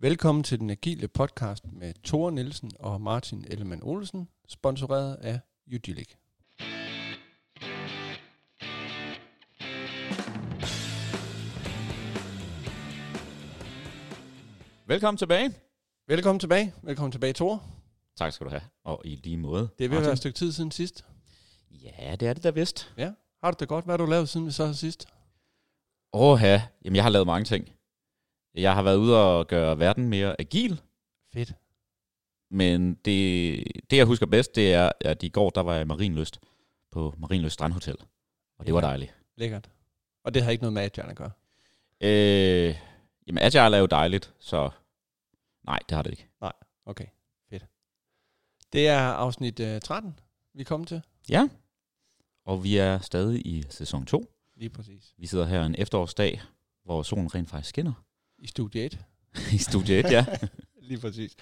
Velkommen til den agile podcast med Thor Nielsen og Martin Ellemann Olsen, sponsoreret af Udilic. Velkommen tilbage. Velkommen tilbage. Velkommen tilbage, Thor. Tak skal du have. Og i lige måde. Det er ved at være et stykke tid siden sidst. Ja, det er det da vist. Ja. Har du det godt? Hvad har du lavet siden vi så sidst? Åh, ja. Jamen, jeg har lavet mange ting. Jeg har været ude og gøre verden mere agil, Fedt. men det, det jeg husker bedst, det er, at i går, der var jeg i Marienlyst på Marienlyst Strandhotel. Og det var dejligt. Lækkert. Og det har ikke noget med Agile at gøre. Øh, jamen, Agile er jo dejligt, så nej, det har det ikke. Okay, fedt. Det er afsnit øh, 13, vi er kommet til. Ja, og vi er stadig i sæson 2. Lige præcis. Vi sidder her en efterårsdag, hvor solen rent faktisk skinner. I studie 1. I studie 1, ja. Lige præcis.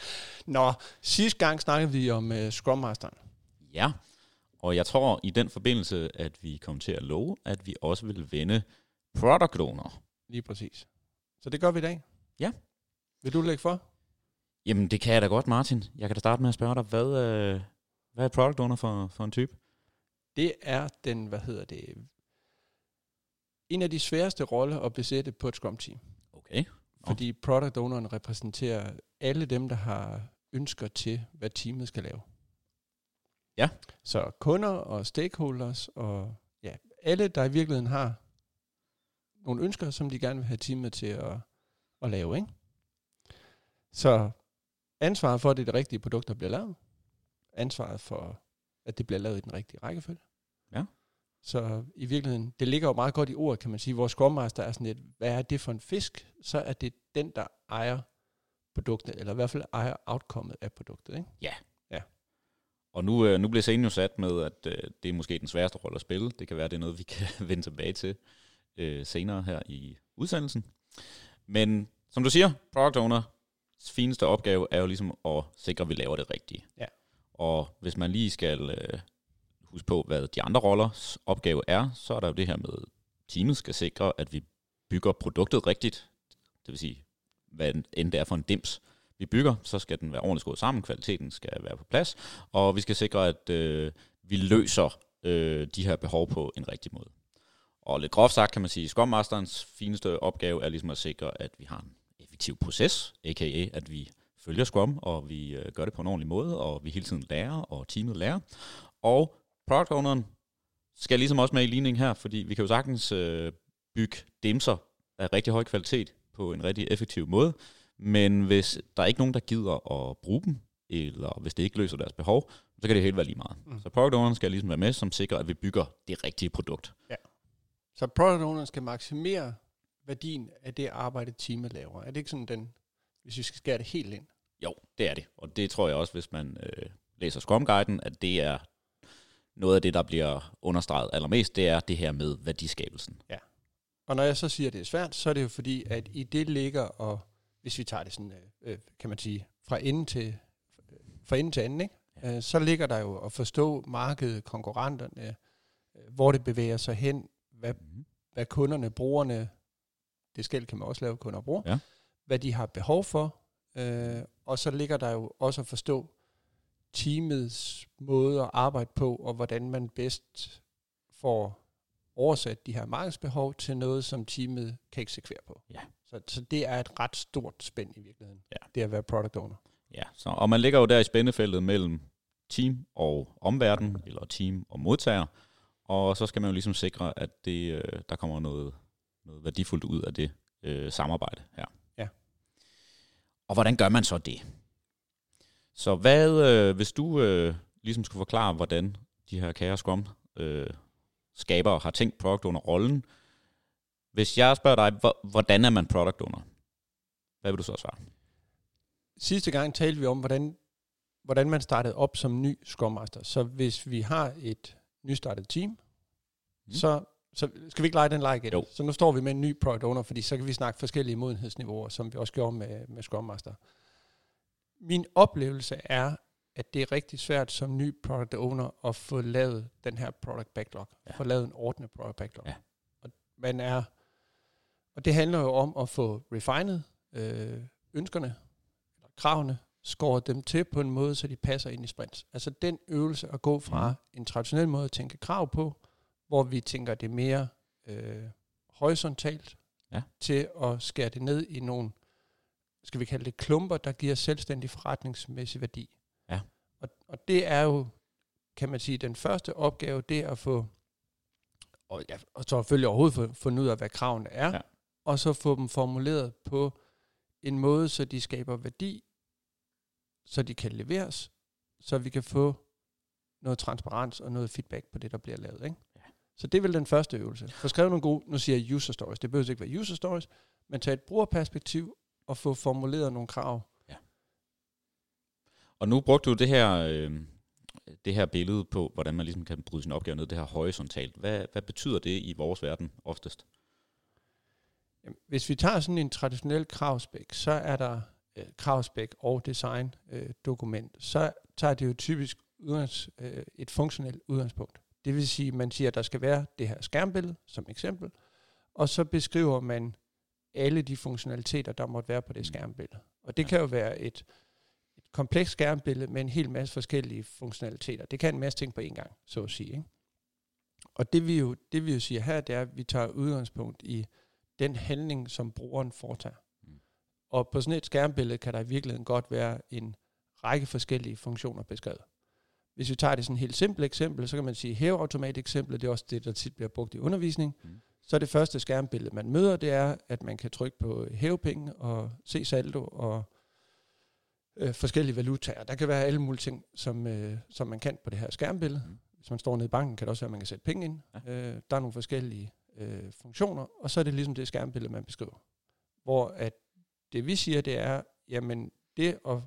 Nå, sidste gang snakkede vi om uh, Scrum Masteren. Ja, og jeg tror i den forbindelse, at vi kommer til at love, at vi også vil vende product owner. Lige præcis. Så det gør vi i dag. Ja. Vil du lægge for? Jamen, det kan jeg da godt, Martin. Jeg kan da starte med at spørge dig, hvad, øh, hvad er product owner for, for en type? Det er den, hvad hedder det, en af de sværeste roller at besætte på et Scrum-team. Okay. Fordi product owneren repræsenterer alle dem, der har ønsker til, hvad teamet skal lave. Ja. Så kunder og stakeholders og ja, alle, der i virkeligheden har nogle ønsker, som de gerne vil have teamet til at, at lave. Ikke? Så ansvaret for, at det er det rigtige produkt, der bliver lavet. Ansvaret for, at det bliver lavet i den rigtige rækkefølge. Ja. Så i virkeligheden, det ligger jo meget godt i ordet, kan man sige. Vores Scrum Master er sådan lidt, hvad er det for en fisk? Så er det den, der ejer produktet, eller i hvert fald ejer outcomet af produktet. Ikke? Og nu, øh, nu bliver scenen jo sat med, at øh, det er måske den sværeste rolle at spille. Det kan være, det er noget, vi kan vende tilbage til øh, senere her i udsendelsen. Men som du siger, product owner fineste opgave er jo ligesom at sikre, at vi laver det rigtige. Ja. Og hvis man lige skal øh, huske på, hvad de andre rollers opgave er, så er der jo det her med, at teamet skal sikre, at vi bygger produktet rigtigt. Det vil sige, hvad end det er for en dims, vi bygger, så skal den være ordentligt skruet sammen, kvaliteten skal være på plads, og vi skal sikre, at øh, vi løser øh, de her behov på en rigtig måde. Og lidt groft sagt kan man sige, at Scrum Masterens fineste opgave er ligesom at sikre, at vi har en effektiv proces, a.k.a. at vi følger Scrum, og vi øh, gør det på en ordentlig måde, og vi hele tiden lærer, og teamet lærer. Og product owneren skal ligesom også med i ligningen her, fordi vi kan jo sagtens øh, bygge dimser af rigtig høj kvalitet på en rigtig effektiv måde, men hvis der er ikke nogen, der gider at bruge dem, eller hvis det ikke løser deres behov, så kan det helt være lige meget. Mm. Så product owneren skal ligesom være med, som sikrer, at vi bygger det rigtige produkt. Så product owneren skal maksimere værdien af det arbejde, teamet laver. Er det ikke sådan den, hvis vi skal skære det helt ind? Jo, det er det. Og det tror jeg også, hvis man øh, læser Scrum-guiden, at det er noget af det, der bliver understreget allermest, det er det her med værdiskabelsen. Og når jeg så siger, at det er svært, så er det jo fordi, at i det ligger, og hvis vi tager det sådan, øh, øh, kan man sige, fra ende til, fra ende til anden, ikke? Øh, så ligger der jo at forstå markedet, konkurrenterne, øh, hvor det bevæger sig hen, hvad, Mm. hvad kunderne, brugerne, det skal kan man også lave kunder og bruger, Ja. hvad de har behov for, øh, og så ligger der jo også at forstå teamets måde at arbejde på, og hvordan man bedst får oversat de her markedsbehov til noget, som teamet kan eksekvere på. Ja. Så, så det er et ret stort spænd i virkeligheden, Ja. det at være product owner. Ja, så, og man ligger jo der i spændefeltet mellem team og omverden, eller team og modtager, og så skal man jo ligesom sikre, at det, øh, der kommer noget, noget værdifuldt ud af det øh, samarbejde her. Ja. Og hvordan gør man så det? Så hvad, øh, hvis du øh, ligesom skulle forklare, hvordan de her kære Scrum øh, skaber har tænkt product owner rollen, hvis jeg spørger dig, hvor- hvordan er man product owner? Hvad vil du så svare? Sidste gang talte vi om, hvordan, hvordan man startede op som ny Scrum Master. Så hvis vi har et nystartet team. Mm. så, så skal vi ikke lege den leg igen. Jo. Så nu står vi med en ny product owner, fordi så kan vi snakke forskellige modenhedsniveauer, som vi også gjorde med, med Scrum Master. Min oplevelse er, at det er rigtig svært som ny product owner at få lavet den her product backlog. Ja. Få lavet en ordnet product backlog. Ja. Og man er, og det handler jo om at få refinet øh, ønskerne, eller kravene, skåret dem til på en måde, så de passer ind i sprints. Altså den øvelse at gå fra mm. en traditionel måde at tænke krav på, hvor vi tænker det mere øh, horisontalt, Ja. til at skære det ned i nogle, skal vi kalde det klumper, der giver selvstændig forretningsmæssig værdi. Ja. Og, og det er jo, kan man sige, den første opgave, det er at få, og, ja, og så selvfølgelig overhovedet fundet ud af, hvad kravene er, Ja. og så få dem formuleret på en måde, så de skaber værdi, så de kan leveres, så vi kan få noget transparens og noget feedback på det, der bliver lavet. Ikke? Ja. Så det er vel den første øvelse. Få skrevet nogle gode, nu siger jeg user stories, det behøver ikke være user stories, men tage et brugerperspektiv og få formuleret nogle krav. Og nu brugte du det her, øh, det her billede på, hvordan man ligesom kan bryde sin opgave ned, det her horisontalt. Hvad, hvad betyder det i vores verden oftest? Hvis vi tager sådan en traditionel kravspæk, så er der øh, kravspæk og design øh, dokument, så tager det jo typisk udgangs, øh, et funktionelt udgangspunkt. Det vil sige, at man siger, at der skal være det her skærmbillede som eksempel, og så beskriver man alle de funktionaliteter, der måtte være på det Mm. skærmbillede. Og det Ja. kan jo være et, et komplekst skærmbillede med en hel masse forskellige funktionaliteter. Det kan en masse ting på én gang, så at sige. Ikke? Og det vi, jo, det vi jo siger her, det er, at vi tager udgangspunkt i den handling, som brugeren foretager. Mm. Og på sådan et skærmbillede kan der i virkeligheden godt være en række forskellige funktioner beskrevet. Hvis vi tager det sådan et helt simpelt eksempel, så kan man sige, hæveautomat eksemplet, det er også det, der tit bliver brugt i undervisning. Mm. Så det første skærmbillede, man møder, det er, at man kan trykke på hævepenge og se saldo og øh, forskellige valutaer. Der kan være alle mulige ting, som, øh, som man kan på det her skærmbillede. Mm. Hvis man står nede i banken, kan det også være, at man kan sætte penge ind. Ja. Øh, der er nogle forskellige øh, funktioner, og så er det ligesom det skærmbillede, man beskriver. Hvor at det vi siger, det er, jamen det, at,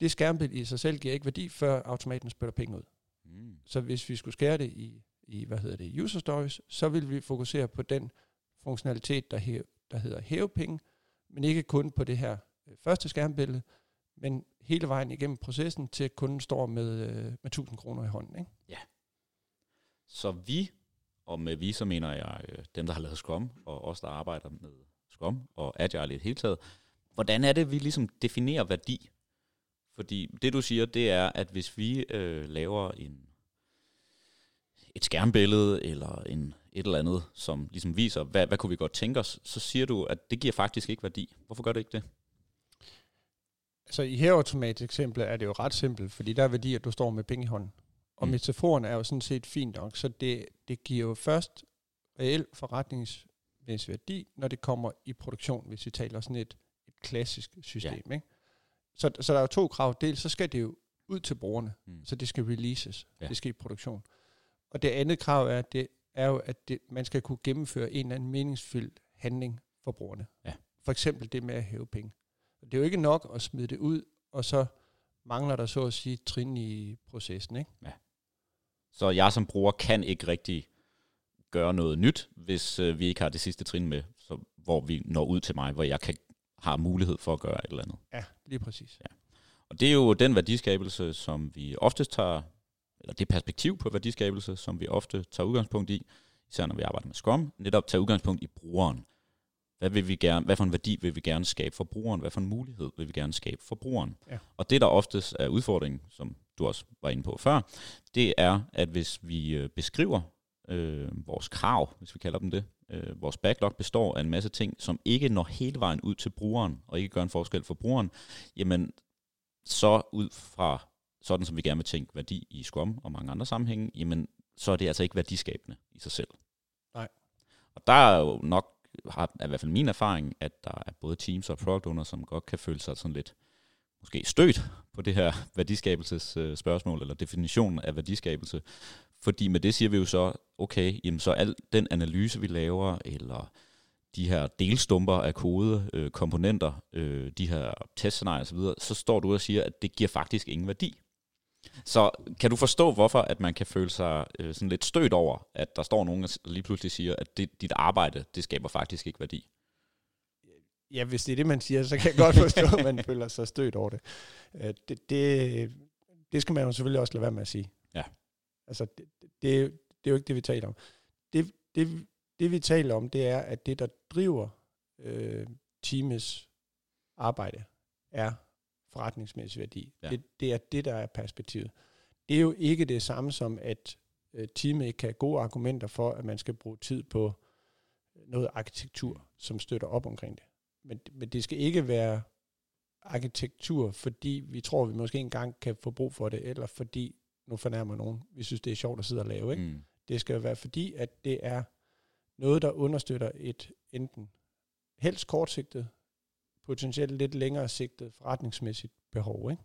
det skærmbillede i sig selv giver ikke værdi, før automaten spytter penge ud. Mm. Så hvis vi skulle skære det i, i hvad hedder det, user stories, så vil vi fokusere på den funktionalitet, der, hæv, der hedder hævepenge, men ikke kun på det her øh, første skærmbillede, men hele vejen igennem processen til at kunden står med, øh, med 1000 kroner i hånden. Ikke? Så vi, og med vi så mener jeg øh, dem, der har lavet Scrum, og os, der arbejder med Scrum og Agile i det hele taget, hvordan er det, vi ligesom definerer værdi? Fordi det, du siger, det er, at hvis vi øh, laver en, et skærmbillede eller en, et eller andet, som ligesom viser, hvad, hvad kunne vi godt tænke os, så siger du, at det giver faktisk ikke værdi. Hvorfor gør det ikke det? Altså i hæveautomat eksempel er det jo ret simpelt, fordi der er værdi, at du står med penge i hånden. Og Mm. mm. metaforen er jo sådan set fint nok, så det, det giver jo først reel forretningsmæssig værdi, når det kommer i produktion, hvis vi taler sådan et, et klassisk system. Ja. Ikke? Så, så der er jo to krav. Dels så skal det jo ud til brugerne, Mm. så det skal releases, Ja. ja. det skal i produktion. Og det andet krav er, det er jo, at det, man skal kunne gennemføre en eller anden meningsfyldt handling for brugerne. Ja. For eksempel det med at hæve penge. Det er jo ikke nok at smide det ud, og så mangler der så at sige trin i processen. Ikke? Så jeg som bruger kan ikke rigtig gøre noget nyt, hvis øh, vi ikke har det sidste trin med, så, hvor vi når ud til mig, hvor jeg kan har mulighed for at gøre et eller andet. Ja, lige præcis. Og det er jo den værdiskabelse, som vi ofte tager, eller det perspektiv på værdiskabelse, som vi ofte tager udgangspunkt i, især når vi arbejder med Scrum, netop tager udgangspunkt i brugeren. Hvad, vil vi gerne, hvad for en værdi vil vi gerne skabe for brugeren? Hvad for en mulighed vil vi gerne skabe for brugeren? Ja. Og det, der oftest er udfordringen, som du også var inde på før, det er, at hvis vi øh, beskriver øh, vores krav, hvis vi kalder dem det, øh, vores backlog består af en masse ting, som ikke når hele vejen ud til brugeren, og ikke gør en forskel for brugeren, jamen så ud fra sådan, som vi gerne vil tænke værdi i Scrum og mange andre sammenhænge, jamen så er det altså ikke værdiskabende i sig selv. Nej. Og der er jo nok, har, er i hvert fald min erfaring, at der er både teams og product owner, som godt kan føle sig sådan lidt måske stødt på det her værdiskabelsesspørgsmål, eller definitionen af værdiskabelse. Fordi med det siger vi jo så, okay, jamen så al den analyse, vi laver, eller de her delstumper af kode, øh, komponenter, øh, de her testscenarier osv., så står du og siger, at det giver faktisk ingen værdi. Så kan du forstå, hvorfor at man kan føle sig øh, sådan lidt stødt over, at der står nogen, der lige pludselig siger, at det, dit arbejde, det skaber faktisk ikke værdi? Ja, hvis det er det, man siger, så kan jeg godt forstå, at man føler sig stødt over det. Øh, det, det. Det skal man jo selvfølgelig også lade være med at sige. Altså, det, det, det er jo ikke det, vi taler om. Det, det, det vi taler om, det er, at det, der driver øh, teamets arbejde, er forretningsmæssig værdi. Ja. Det, det er det, der er perspektivet. Det er jo ikke det samme som, at øh, teamet ikke kan have gode argumenter for, at man skal bruge tid på noget arkitektur, som støtter op omkring det. Men, men det skal ikke være arkitektur, fordi vi tror, vi måske engang kan få brug for det, eller fordi, nu fornærmer nogen, vi synes, det er sjovt at sidde og lave. Ikke? Mm. Det skal være fordi, at det er noget, der understøtter et enten helst kortsigtet, potentielt lidt længere sigtet forretningsmæssigt behov. Ikke?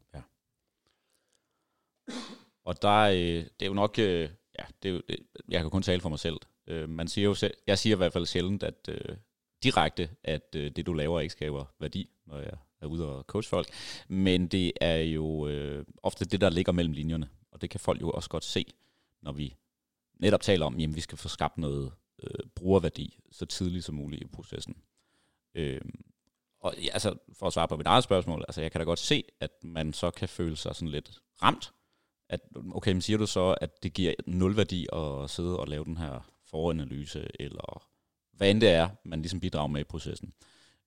Og der er, øh, det er jo nok, øh, ja, det er jo, det, jeg kan kun tale for mig selv. Øh, man siger jo selv, jeg siger i hvert fald sjældent, at øh, direkte, at øh, det du laver ikke skaber værdi, når jeg er ude og coach folk. Men det er jo øh, ofte det, der ligger mellem linjerne. Og det kan folk jo også godt se, når vi netop taler om, at vi skal få skabt noget øh, brugerværdi så tidligt som muligt i processen. Øh, og ja, altså, for at svare på mit eget spørgsmål, altså jeg kan da godt se, at man så kan føle sig sådan lidt ramt, at okay, men siger du så, at det giver nul værdi at sidde og lave den her foranalyse, eller hvad end det er, man ligesom bidrager med i processen.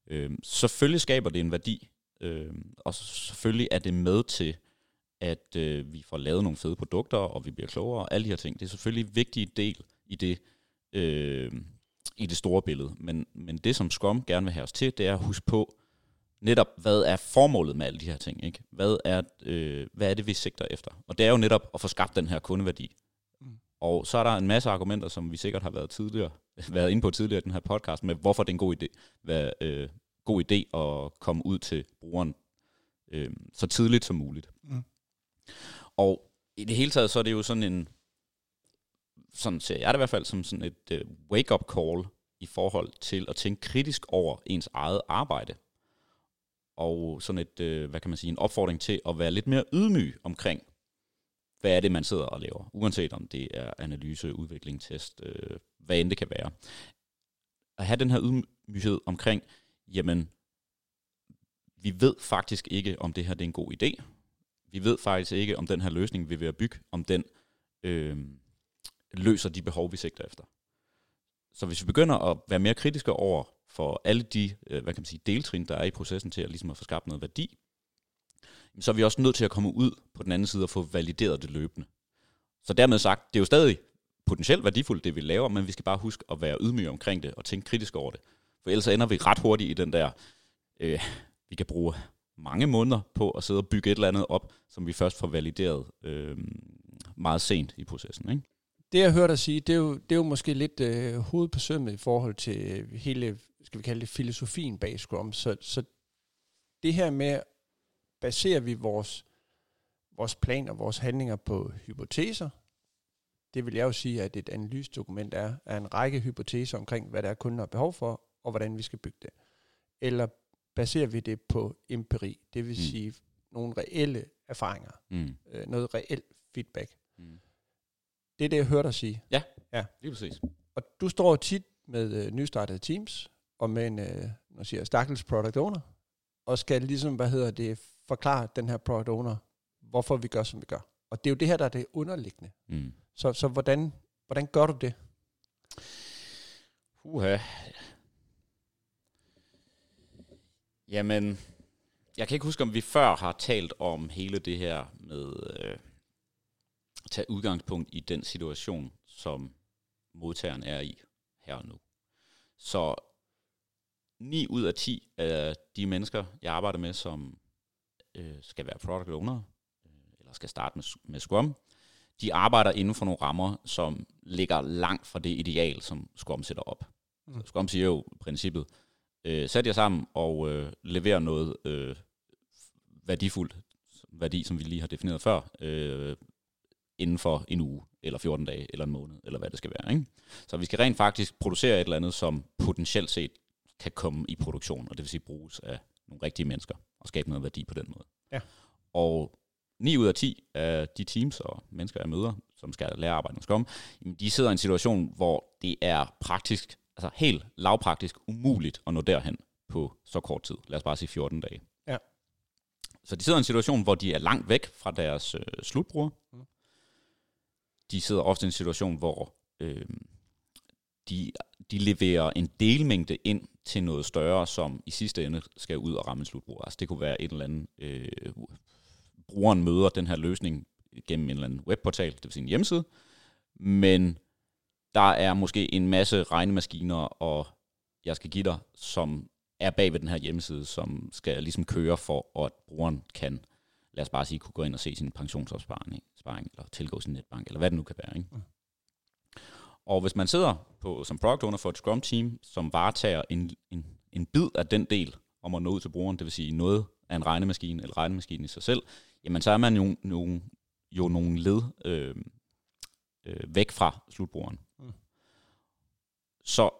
Øh, selvfølgelig skaber det en værdi, øh, og selvfølgelig er det med til, at øh, vi får lavet nogle fede produkter, og vi bliver klogere, og alle de her ting. Det er selvfølgelig en vigtig del i det, øh, i det store billede. Men, men det, som Scrum gerne vil have os til, det er at huske på, netop, hvad er formålet med alle de her ting? Ikke? Hvad, er, øh, hvad er det, vi sigter efter? Og det er jo netop at få skabt den her kundeværdi. Mm. Og så er der en masse argumenter, som vi sikkert har været tidligere, været inde på tidligere i den her podcast, med hvorfor det er en god idé, hvad, øh, god idé at komme ud til brugeren øh, så tidligt som muligt. Mm. Og i det hele taget, så er det jo sådan en, sådan ser jeg det i hvert fald, som sådan et øh, wake-up call i forhold til at tænke kritisk over ens eget arbejde og sådan et, øh, hvad kan man sige, en opfordring til at være lidt mere ydmyg omkring, hvad er det, man sidder og laver, uanset om det er analyse, udvikling, test, øh, hvad end det kan være. At have den her ydmyghed omkring, jamen, vi ved faktisk ikke, om det her det er en god idé. Vi ved faktisk ikke, om den her løsning, vi vil bygge, om den øh, løser de behov, vi sigter efter. Så hvis vi begynder at være mere kritiske over for alle de øh, hvad kan man sige, deltrin, der er i processen til at, ligesom at få skabt noget værdi, så er vi også nødt til at komme ud på den anden side og få valideret det løbende. Så dermed sagt, det er jo stadig potentielt værdifuldt, det vi laver, men vi skal bare huske at være ydmyge omkring det og tænke kritisk over det. For ellers ender vi ret hurtigt i den der, øh, vi kan bruge mange måneder på at sidde og bygge et eller andet op, som vi først får valideret øh, meget sent i processen. Ikke? Det jeg hørte dig sige, det er jo, det er jo måske lidt øh, hovedet på sømmet i forhold til øh, hele, skal vi kalde det, filosofien bag Scrum. Så, så det her med, baserer vi vores, vores planer, vores handlinger på hypoteser, det vil jeg jo sige, at et analysedokument er, er en række hypoteser omkring, hvad der er kunden har behov for, og hvordan vi skal bygge det. Eller baserer vi det på empiri, det vil Mm. sige nogle reelle erfaringer, Mm. øh, noget reelt feedback. Mm. Det er det, jeg hørte dig sige. Lige præcis. Og du står tit med øh, nystartede teams, og med en, øh, nu siger jeg, stakkels product owner, og skal ligesom, hvad hedder det, forklare den her product owner, hvorfor vi gør, som vi gør. Og det er jo det her, der er det underliggende. Mm. Så, så hvordan, hvordan gør du det? Uha. Jamen, jeg kan ikke huske, om vi før har talt om hele det her med øh, at tage udgangspunkt i den situation, som modtageren er i her og nu. Så 9 ud af 10 af de mennesker, jeg arbejder med, som øh, skal være product owner, øh, eller skal starte med, med Scrum, de arbejder inden for nogle rammer, som ligger langt fra det ideal, som Scrum sætter op. Mm. Mm. Scrum siger jo i princippet, øh, sæt jer sammen og øh, lever noget øh, værdifuldt, værdi, som vi lige har defineret før, øh, inden for en uge, eller 14 dage, eller en måned, eller hvad det skal være. Ikke? Så vi skal rent faktisk producere et eller andet, som potentielt set kan komme i produktion, og det vil sige bruges af nogle rigtige mennesker, og skabe noget værdi på den måde. Ja. Og 9 ud af 10 af de teams og mennesker, jeg møder, som skal lære at arbejde med Scrum, de sidder i en situation, hvor det er praktisk, altså helt lavpraktisk umuligt at nå derhen på så kort tid. Lad os bare sige 14 dage. Ja. Så de sidder i en situation, hvor de er langt væk fra deres øh, slutbrugere. Mm. De sidder ofte i en situation, hvor øh, de de leverer en delmængde ind til noget større, som i sidste ende skal ud og ramme en slutbruger. Altså det kunne være et eller andet, øh, brugeren møder den her løsning gennem en eller anden webportal, det vil sige en hjemmeside, men der er måske en masse regnemaskiner, og jeg skal give dig, som er bag ved den her hjemmeside, som skal ligesom køre for, at brugeren kan, lad os bare sige, kunne gå ind og se sin pensionsopsparing, sparing, eller tilgå sin netbank, eller hvad det nu kan være. Ikke? Mm. Og hvis man sidder på, som product owner for et Scrum team, som varetager en, en, en bid af den del om at nå ud til brugeren, det vil sige noget af en regnemaskine, eller regnemaskinen i sig selv, jamen så er man jo, jo, jo nogle led øh, øh, væk fra slutbrugeren. Så,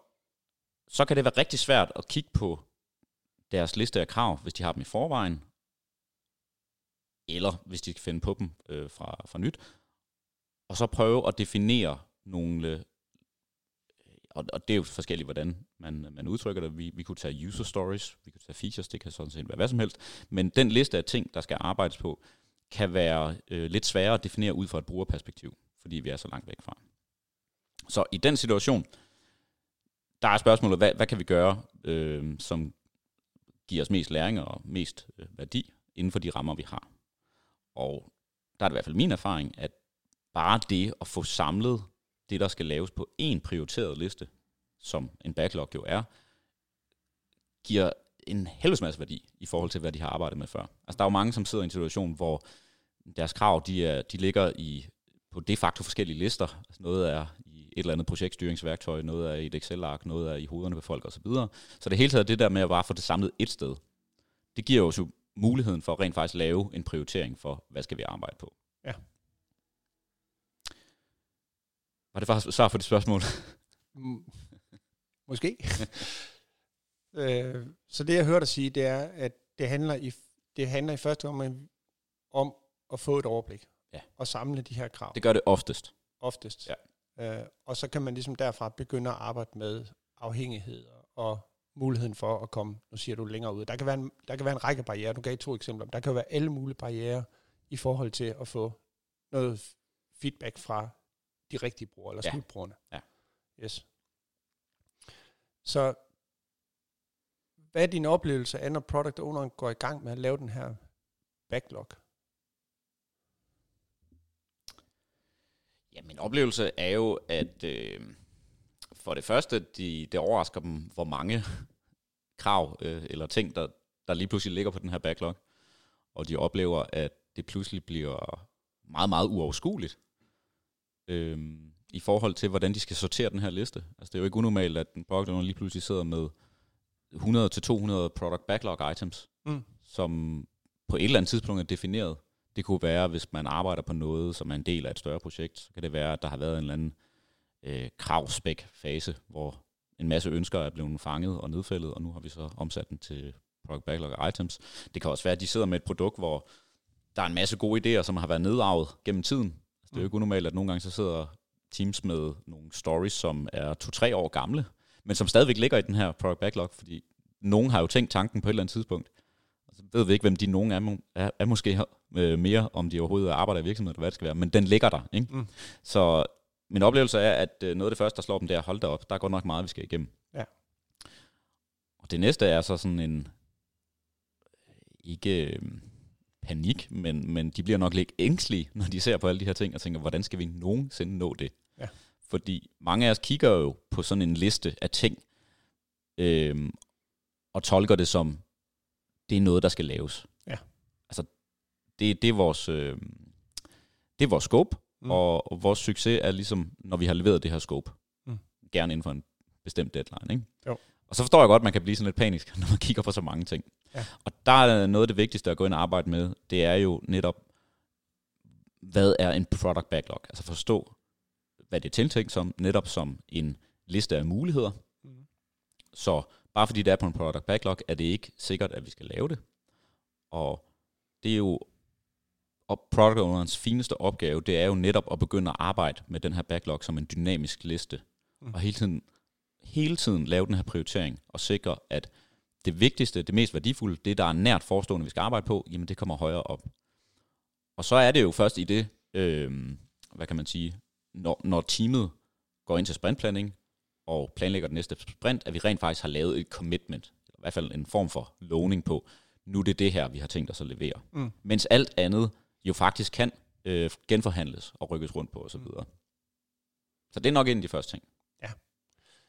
så kan det være rigtig svært at kigge på deres liste af krav, hvis de har dem i forvejen, eller hvis de skal finde på dem øh, fra, fra nyt, og så prøve at definere nogle, øh, og, og det er jo forskelligt, hvordan man, man udtrykker det. Vi, vi kunne tage user stories, vi kunne tage features, det kan sådan set være hvad som helst, men den liste af ting, der skal arbejdes på, kan være øh, lidt sværere at definere ud fra et brugerperspektiv, fordi vi er så langt væk fra. Så i den situation, der er spørgsmålet, hvad, hvad kan vi gøre, øh, som giver os mest læring og mest øh, værdi inden for de rammer, vi har. Og der er det i hvert fald min erfaring, at bare det at få samlet det, der skal laves på en prioriteret liste, som en backlog jo er, giver en helvedes masse værdi i forhold til, hvad de har arbejdet med før. Altså, der er jo mange, som sidder i en situation, hvor deres krav, de, er, de ligger i, på de facto forskellige lister. Altså, noget er eller andet projektstyringsværktøj, noget er i et Excel-ark, noget er i hovederne på folk osv. Så, så det hele taget det der med at bare få det samlet et sted, det giver jo så muligheden for rent faktisk lave en prioritering for, hvad skal vi arbejde på. Ja. Var det faktisk svar på det spørgsmål? Måske. øh, så det jeg hørte dig sige, det er, at det handler i, det handler i første omgang om at få et overblik. Ja. Og samle de her krav. Det gør det oftest. Oftest. Ja. Øh, og så kan man ligesom derfra begynde at arbejde med afhængigheder og muligheden for at komme, nu siger du længere ud. Der kan være en, der kan være en række barriere. Du gav to eksempler. Der kan være alle mulige barriere i forhold til at få noget feedback fra de rigtige brugere, eller ja. slutbrugerne. Ja. Yes. Så hvad er din oplevelse af, når product owneren går i gang med at lave den her backlog? Ja, min oplevelse er jo, at øh, for det første, de, det overrasker dem, hvor mange krav øh, eller ting, der, der lige pludselig ligger på den her backlog. Og de oplever, at det pludselig bliver meget, meget uoverskueligt øh, i forhold til, hvordan de skal sortere den her liste. Altså det er jo ikke unormalt, at en product owner lige pludselig sidder med 100-200 product backlog items, mm. som på et eller andet tidspunkt er defineret. Det kunne være, hvis man arbejder på noget, som er en del af et større projekt, så kan det være, at der har været en eller anden øh, kravspæk-fase, hvor en masse ønsker er blevet fanget og nedfældet, og nu har vi så omsat den til product backlog items. Det kan også være, at de sidder med et produkt, hvor der er en masse gode idéer, som har været nedarvet gennem tiden, det er jo ikke unormalt, at nogle gange så sidder teams med nogle stories, som er to-tre år gamle, men som stadigvæk ligger i den her product backlog, fordi nogen har jo tænkt tanken på et eller andet tidspunkt. Ved vi ikke, hvem de nogen er, er, er måske øh, mere, om de overhovedet arbejder i virksomheden, eller hvad det skal være, men den ligger der. Ikke? Mm. Så min oplevelse er, at øh, noget af det første, der slår dem der, hold da op, der er godt nok meget, vi skal igennem. Ja. Og det næste er så sådan en, ikke, øh, panik, men, men de bliver nok lidt ængstlige, når de ser på alle de her ting, og tænker, hvordan skal vi nogensinde nå det? Ja. Fordi mange af os kigger jo på sådan en liste af ting, øhm, og tolker det som, det er noget, der skal laves. Ja. Altså, det, det er vores, øh, det er vores scope, mm. og, og vores succes er ligesom, når vi har leveret det her scope. Mm. Gerne inden for en bestemt deadline, ikke? Jo. Og så forstår jeg godt, at man kan blive sådan lidt panisk, når man kigger på så mange ting. Ja. Og der er noget af det vigtigste at gå ind og arbejde med, det er jo netop, hvad er en product backlog? Altså forstå, hvad det er tiltænkt som, netop som en liste af muligheder. Mm. Så bare fordi det er på en product backlog, er det ikke sikkert, at vi skal lave det. Og det er jo og product ownerens fineste opgave, det er jo netop at begynde at arbejde med den her backlog som en dynamisk liste. Mm. Og hele tiden hele tiden lave den her prioritering og sikre, at det vigtigste, det mest værdifulde, det der er nært forestående, vi skal arbejde på, jamen det kommer højere op. Og så er det jo først i det, øh, hvad kan man sige, når, når teamet går ind til sprintplanning, og planlægger den næste sprint, at vi rent faktisk har lavet et commitment, eller i hvert fald en form for lovning på, nu er det det her, vi har tænkt os at levere. Mm. Mens alt andet jo faktisk kan øh, genforhandles og rykkes rundt på osv. Mm. Så det er nok en af de første ting.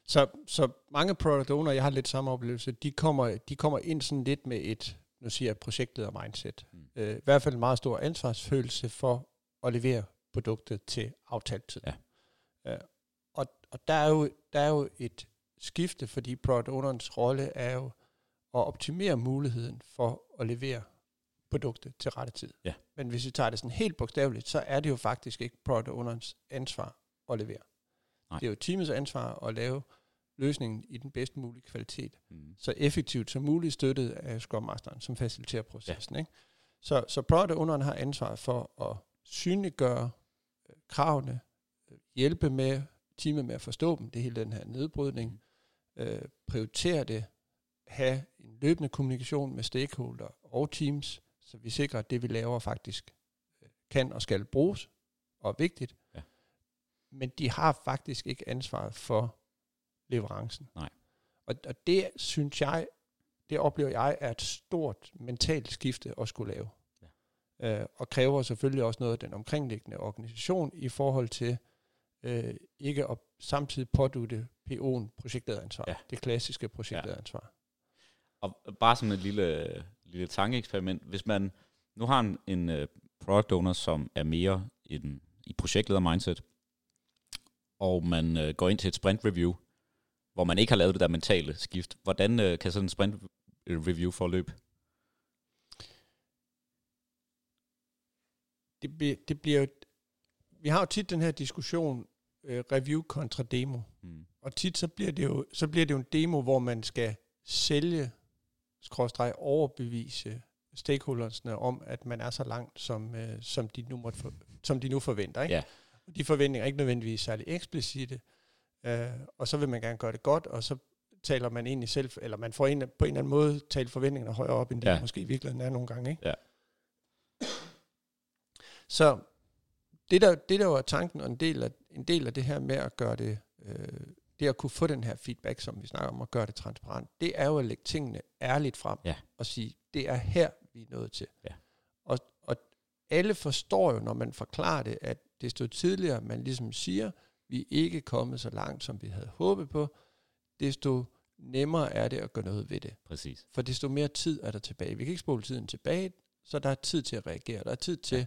Så, så mange product owner, jeg har lidt samme oplevelse, de kommer, de kommer ind sådan lidt med et, nu siger jeg, projektleder mindset. Mm. Mm. Øh, I hvert fald en meget stor ansvarsfølelse for at levere produktet til aftalt tid. Ja. Og der, er jo, der er jo et skifte, fordi product ownerens rolle er jo at optimere muligheden for at levere produktet til rette tid. Ja. Men hvis vi tager det sådan helt bogstaveligt, så er det jo faktisk ikke product ownerens ansvar at levere. Nej. Det er jo teamets ansvar at lave løsningen i den bedst mulige kvalitet, Mm. så effektivt som muligt støttet af Scrum Masteren, som faciliterer processen. Ja. Ikke? Så, så product owneren har ansvar for at synliggøre øh, kravene, øh, hjælpe med teamet med at forstå dem, det hele den her nedbrydning, øh, prioritere det, have en løbende kommunikation med stakeholder og teams, så vi sikrer, at det vi laver faktisk øh, kan og skal bruges, og er vigtigt. Ja. Men de har faktisk ikke ansvaret for leverancen. Nej. Og, og det synes jeg, det oplever jeg, er et stort mentalt skifte at skulle lave. Ja. Øh, og kræver selvfølgelig også noget af den omkringliggende organisation i forhold til øh, ikke at samtidig pådute PO'en projektlederansvar. Ja. Det klassiske projektlederansvar. Og bare som et lille, lille tankeeksperiment, hvis man nu har en, en uh, product owner, som er mere i, den, i projektleder mindset, og man uh, går ind til et sprint review, hvor man ikke har lavet det der mentale skift, hvordan uh, kan sådan en sprint review forløbe? Det, det bliver jo, vi har jo tit den her diskussion, øh, review kontra demo. Mm. Og tit så bliver det jo, så bliver det jo en demo, hvor man skal sælge, skråstreg overbevise stakeholdersne om, at man er så langt, som, øh, som, de, nu måtte for, som de nu forventer. Ikke? Ja. Og de forventninger er ikke nødvendigvis særlig eksplicite, øh, og så vil man gerne gøre det godt, og så taler man egentlig selv, eller man får en, på en eller anden måde talt forventningerne højere op, end de Ja. måske i virkeligheden er nogle gange. Ikke? Ja. Så det der, det der var tanken, og en del, af, en del af det her med at gøre det, øh, det at kunne få den her feedback, som vi snakker om, og gøre det transparent, det er jo at lægge tingene ærligt frem, Ja. og sige, det er her, vi er nået til. Ja. Og, og alle forstår jo, når man forklarer det, at desto tidligere man ligesom siger, vi er ikke kommet så langt, som vi havde håbet på, desto nemmere er det at gøre noget ved det. Præcis. For desto mere tid er der tilbage. Vi kan ikke spole tiden tilbage, så der er tid til at reagere. Der er tid til Ja.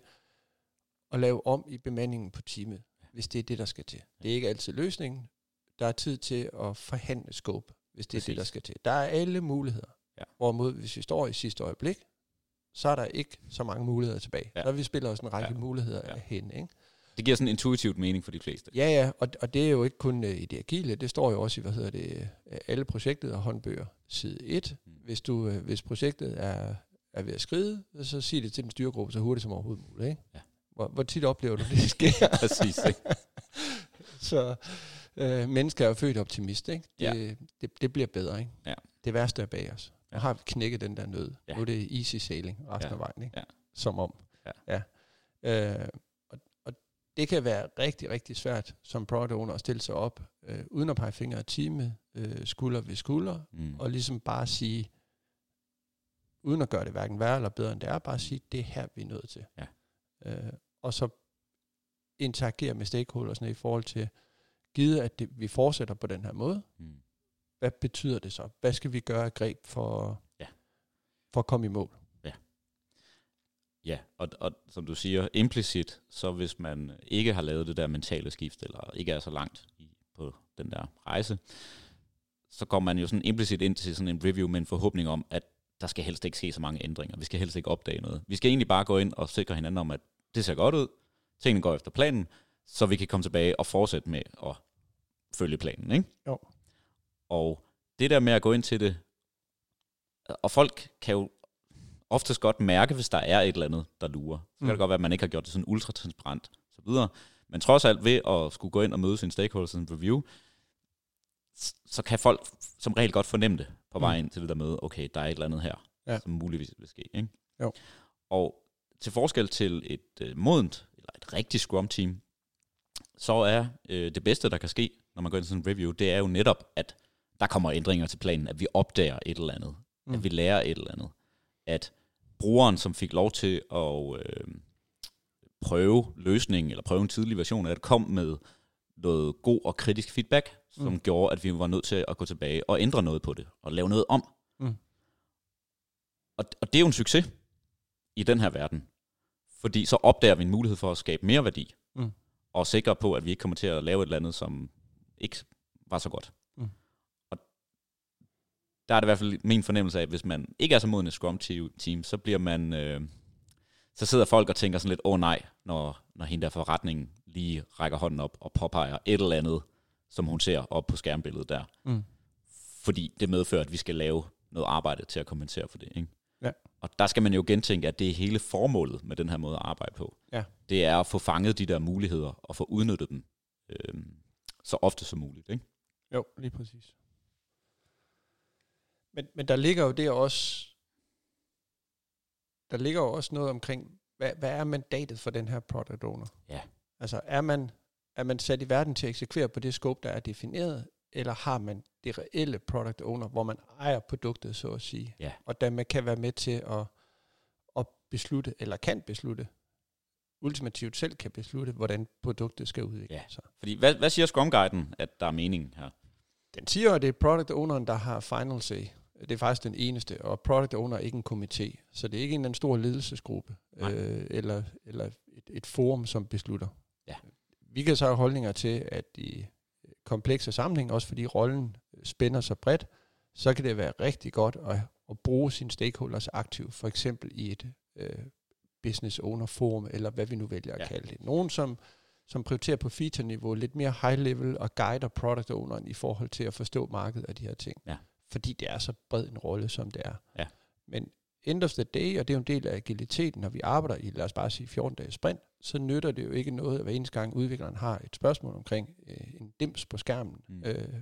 At lave om i bemandingen på teamet, hvis det er det, der skal til. Det er ikke altid løsningen. Der er tid til at forhandle scope, hvis det er Præcis. det, der skal til. Der er alle muligheder. Ja. Hvorimod, hvis vi står i sidste øjeblik, så er der ikke så mange muligheder tilbage. Ja. Der vi spiller os en række Ja. muligheder Ja. ja. hen. Ikke? Det giver sådan intuitivt mening for de fleste. Ja, ja, og, og det er jo ikke kun uh, i det agile, det står jo også i, hvad hedder det, øh, alle projektet og håndbøger, side 1. Mm. Hvis, du, uh, hvis projektet er, er ved at skride, så sig det til den styregruppe så hurtigt som overhovedet muligt. Ikke? Ja. Hvor, hvor tit oplever du, det sker? Præcis, ikke? så øh, mennesker er jo født optimist, ikke? Det, Ja. det, det bliver bedre, ikke? Ja. Det værste er bag os. Nu har knækket den der nød. Ja. Nu er det easy sailing resten Ja. af vejen, ikke? Ja. Som om. Ja. ja. Øh, og, og det kan være rigtig, rigtig svært som product owner at stille sig op, øh, uden at pege fingre af teamet, øh, skulder ved skulder, Mm. og ligesom bare sige, uden at gøre det hverken værre eller bedre end det er, bare sige, det er her, vi er nødt til. Ja. Øh, og så interagere med stakeholdersne i forhold til, givet at det, vi fortsætter på den her måde, Mm. hvad betyder det så? Hvad skal vi gøre af greb for, Ja. for at komme i mål? Ja, og, og som du siger, implicit, så hvis man ikke har lavet det der mentale skift, eller ikke er så langt i, på den der rejse, så går man jo sådan implicit ind til sådan en review med en forhåbning om, at der skal helst ikke ske så mange ændringer. Vi skal helst ikke opdage noget. Vi skal egentlig bare gå ind og sikre hinanden om, at det ser godt ud, tingene går efter planen, så vi kan komme tilbage og fortsætte med at følge planen, ikke? Jo. Og det der med at gå ind til det, og folk kan jo oftest godt mærke, hvis der er et eller andet, der lurer. Så kan Mm. det godt være, at man ikke har gjort det sådan ultratransparent, så videre. Men trods alt ved at skulle gå ind og møde sine stakeholders en review, så kan folk som regel godt fornemme det på Mm. ind til det der møde, okay, der er et eller andet her, Ja. som muligvis vil ske. Ikke? Jo. Og til forskel til et øh, modent, eller et rigtigt Scrum-team, så er øh, det bedste, der kan ske, når man går ind i sådan en review, det er jo netop, at der kommer ændringer til planen, at vi opdager et eller andet, mm. at vi lærer et eller andet, at brugeren, som fik lov til at øh, prøve løsningen, eller prøve en tidlig version af det, kom med noget god og kritisk feedback, som mm. gjorde, at vi var nødt til at gå tilbage og ændre noget på det, og lave noget om. Mm. Og, og det er jo en succes i den her verden, fordi så opdager vi en mulighed for at skabe mere værdi, mm. og sikre på, at vi ikke kommer til at lave et eller andet, som ikke var så godt. Mm. Og der er det i hvert fald min fornemmelse af, at hvis man ikke er så moden et Scrum-team, så bliver man... Øh, så sidder folk og tænker sådan lidt, åh oh, nej, når, når hende der forretning lige rækker hånden op og påpeger et eller andet, som hun ser op på skærmbilledet der. Mm. Fordi det medfører, at vi skal lave noget arbejde til at kompensere for det. Ikke? Ja. Og der skal man jo gentænke, at det er hele formålet med den her måde at arbejde på. Ja. Det er at få fanget de der muligheder og få udnyttet dem øh, så ofte som muligt. Ikke? Jo, lige præcis. Men, men der ligger jo det også, der ligger jo også noget omkring, hvad, hvad er mandatet for den her product owner? Ja. Altså er man, er man sat i verden til at eksekvere på det scope, der er defineret, eller har man det reelle product owner, hvor man ejer produktet, så at sige, ja. og dermed kan være med til at, at beslutte, eller kan beslutte, ultimativt selv kan beslutte, hvordan produktet skal udvikle ja. sig. Fordi hvad, hvad siger Scrum Guiden, at der er meningen her? Den siger, at det er product owneren, der har final say. Det er faktisk den eneste, og product owner er ikke en komité, så det er ikke en stor ledelsesgruppe, øh, eller, eller et, et forum, som beslutter. Ja. Vi kan så have holdninger til, at i komplekse sammenhæng, også fordi rollen spænder så bredt, så kan det være rigtig godt at, at bruge sine stakeholders aktivt, for eksempel i et øh, business owner forum, eller hvad vi nu vælger at ja. kalde det. Nogen, som, som prioriterer på feature-niveau, lidt mere high level, og guider product owneren i forhold til at forstå markedet af de her ting. Ja. Fordi det er så bred en rolle, som det er. Ja. Men end of the day, og det er jo en del af agiliteten, når vi arbejder i, lad os bare sige, 14 dage sprint, så nytter det jo ikke noget, at hver eneste gang udvikleren har et spørgsmål omkring øh, en dims på skærmen, mm. øh,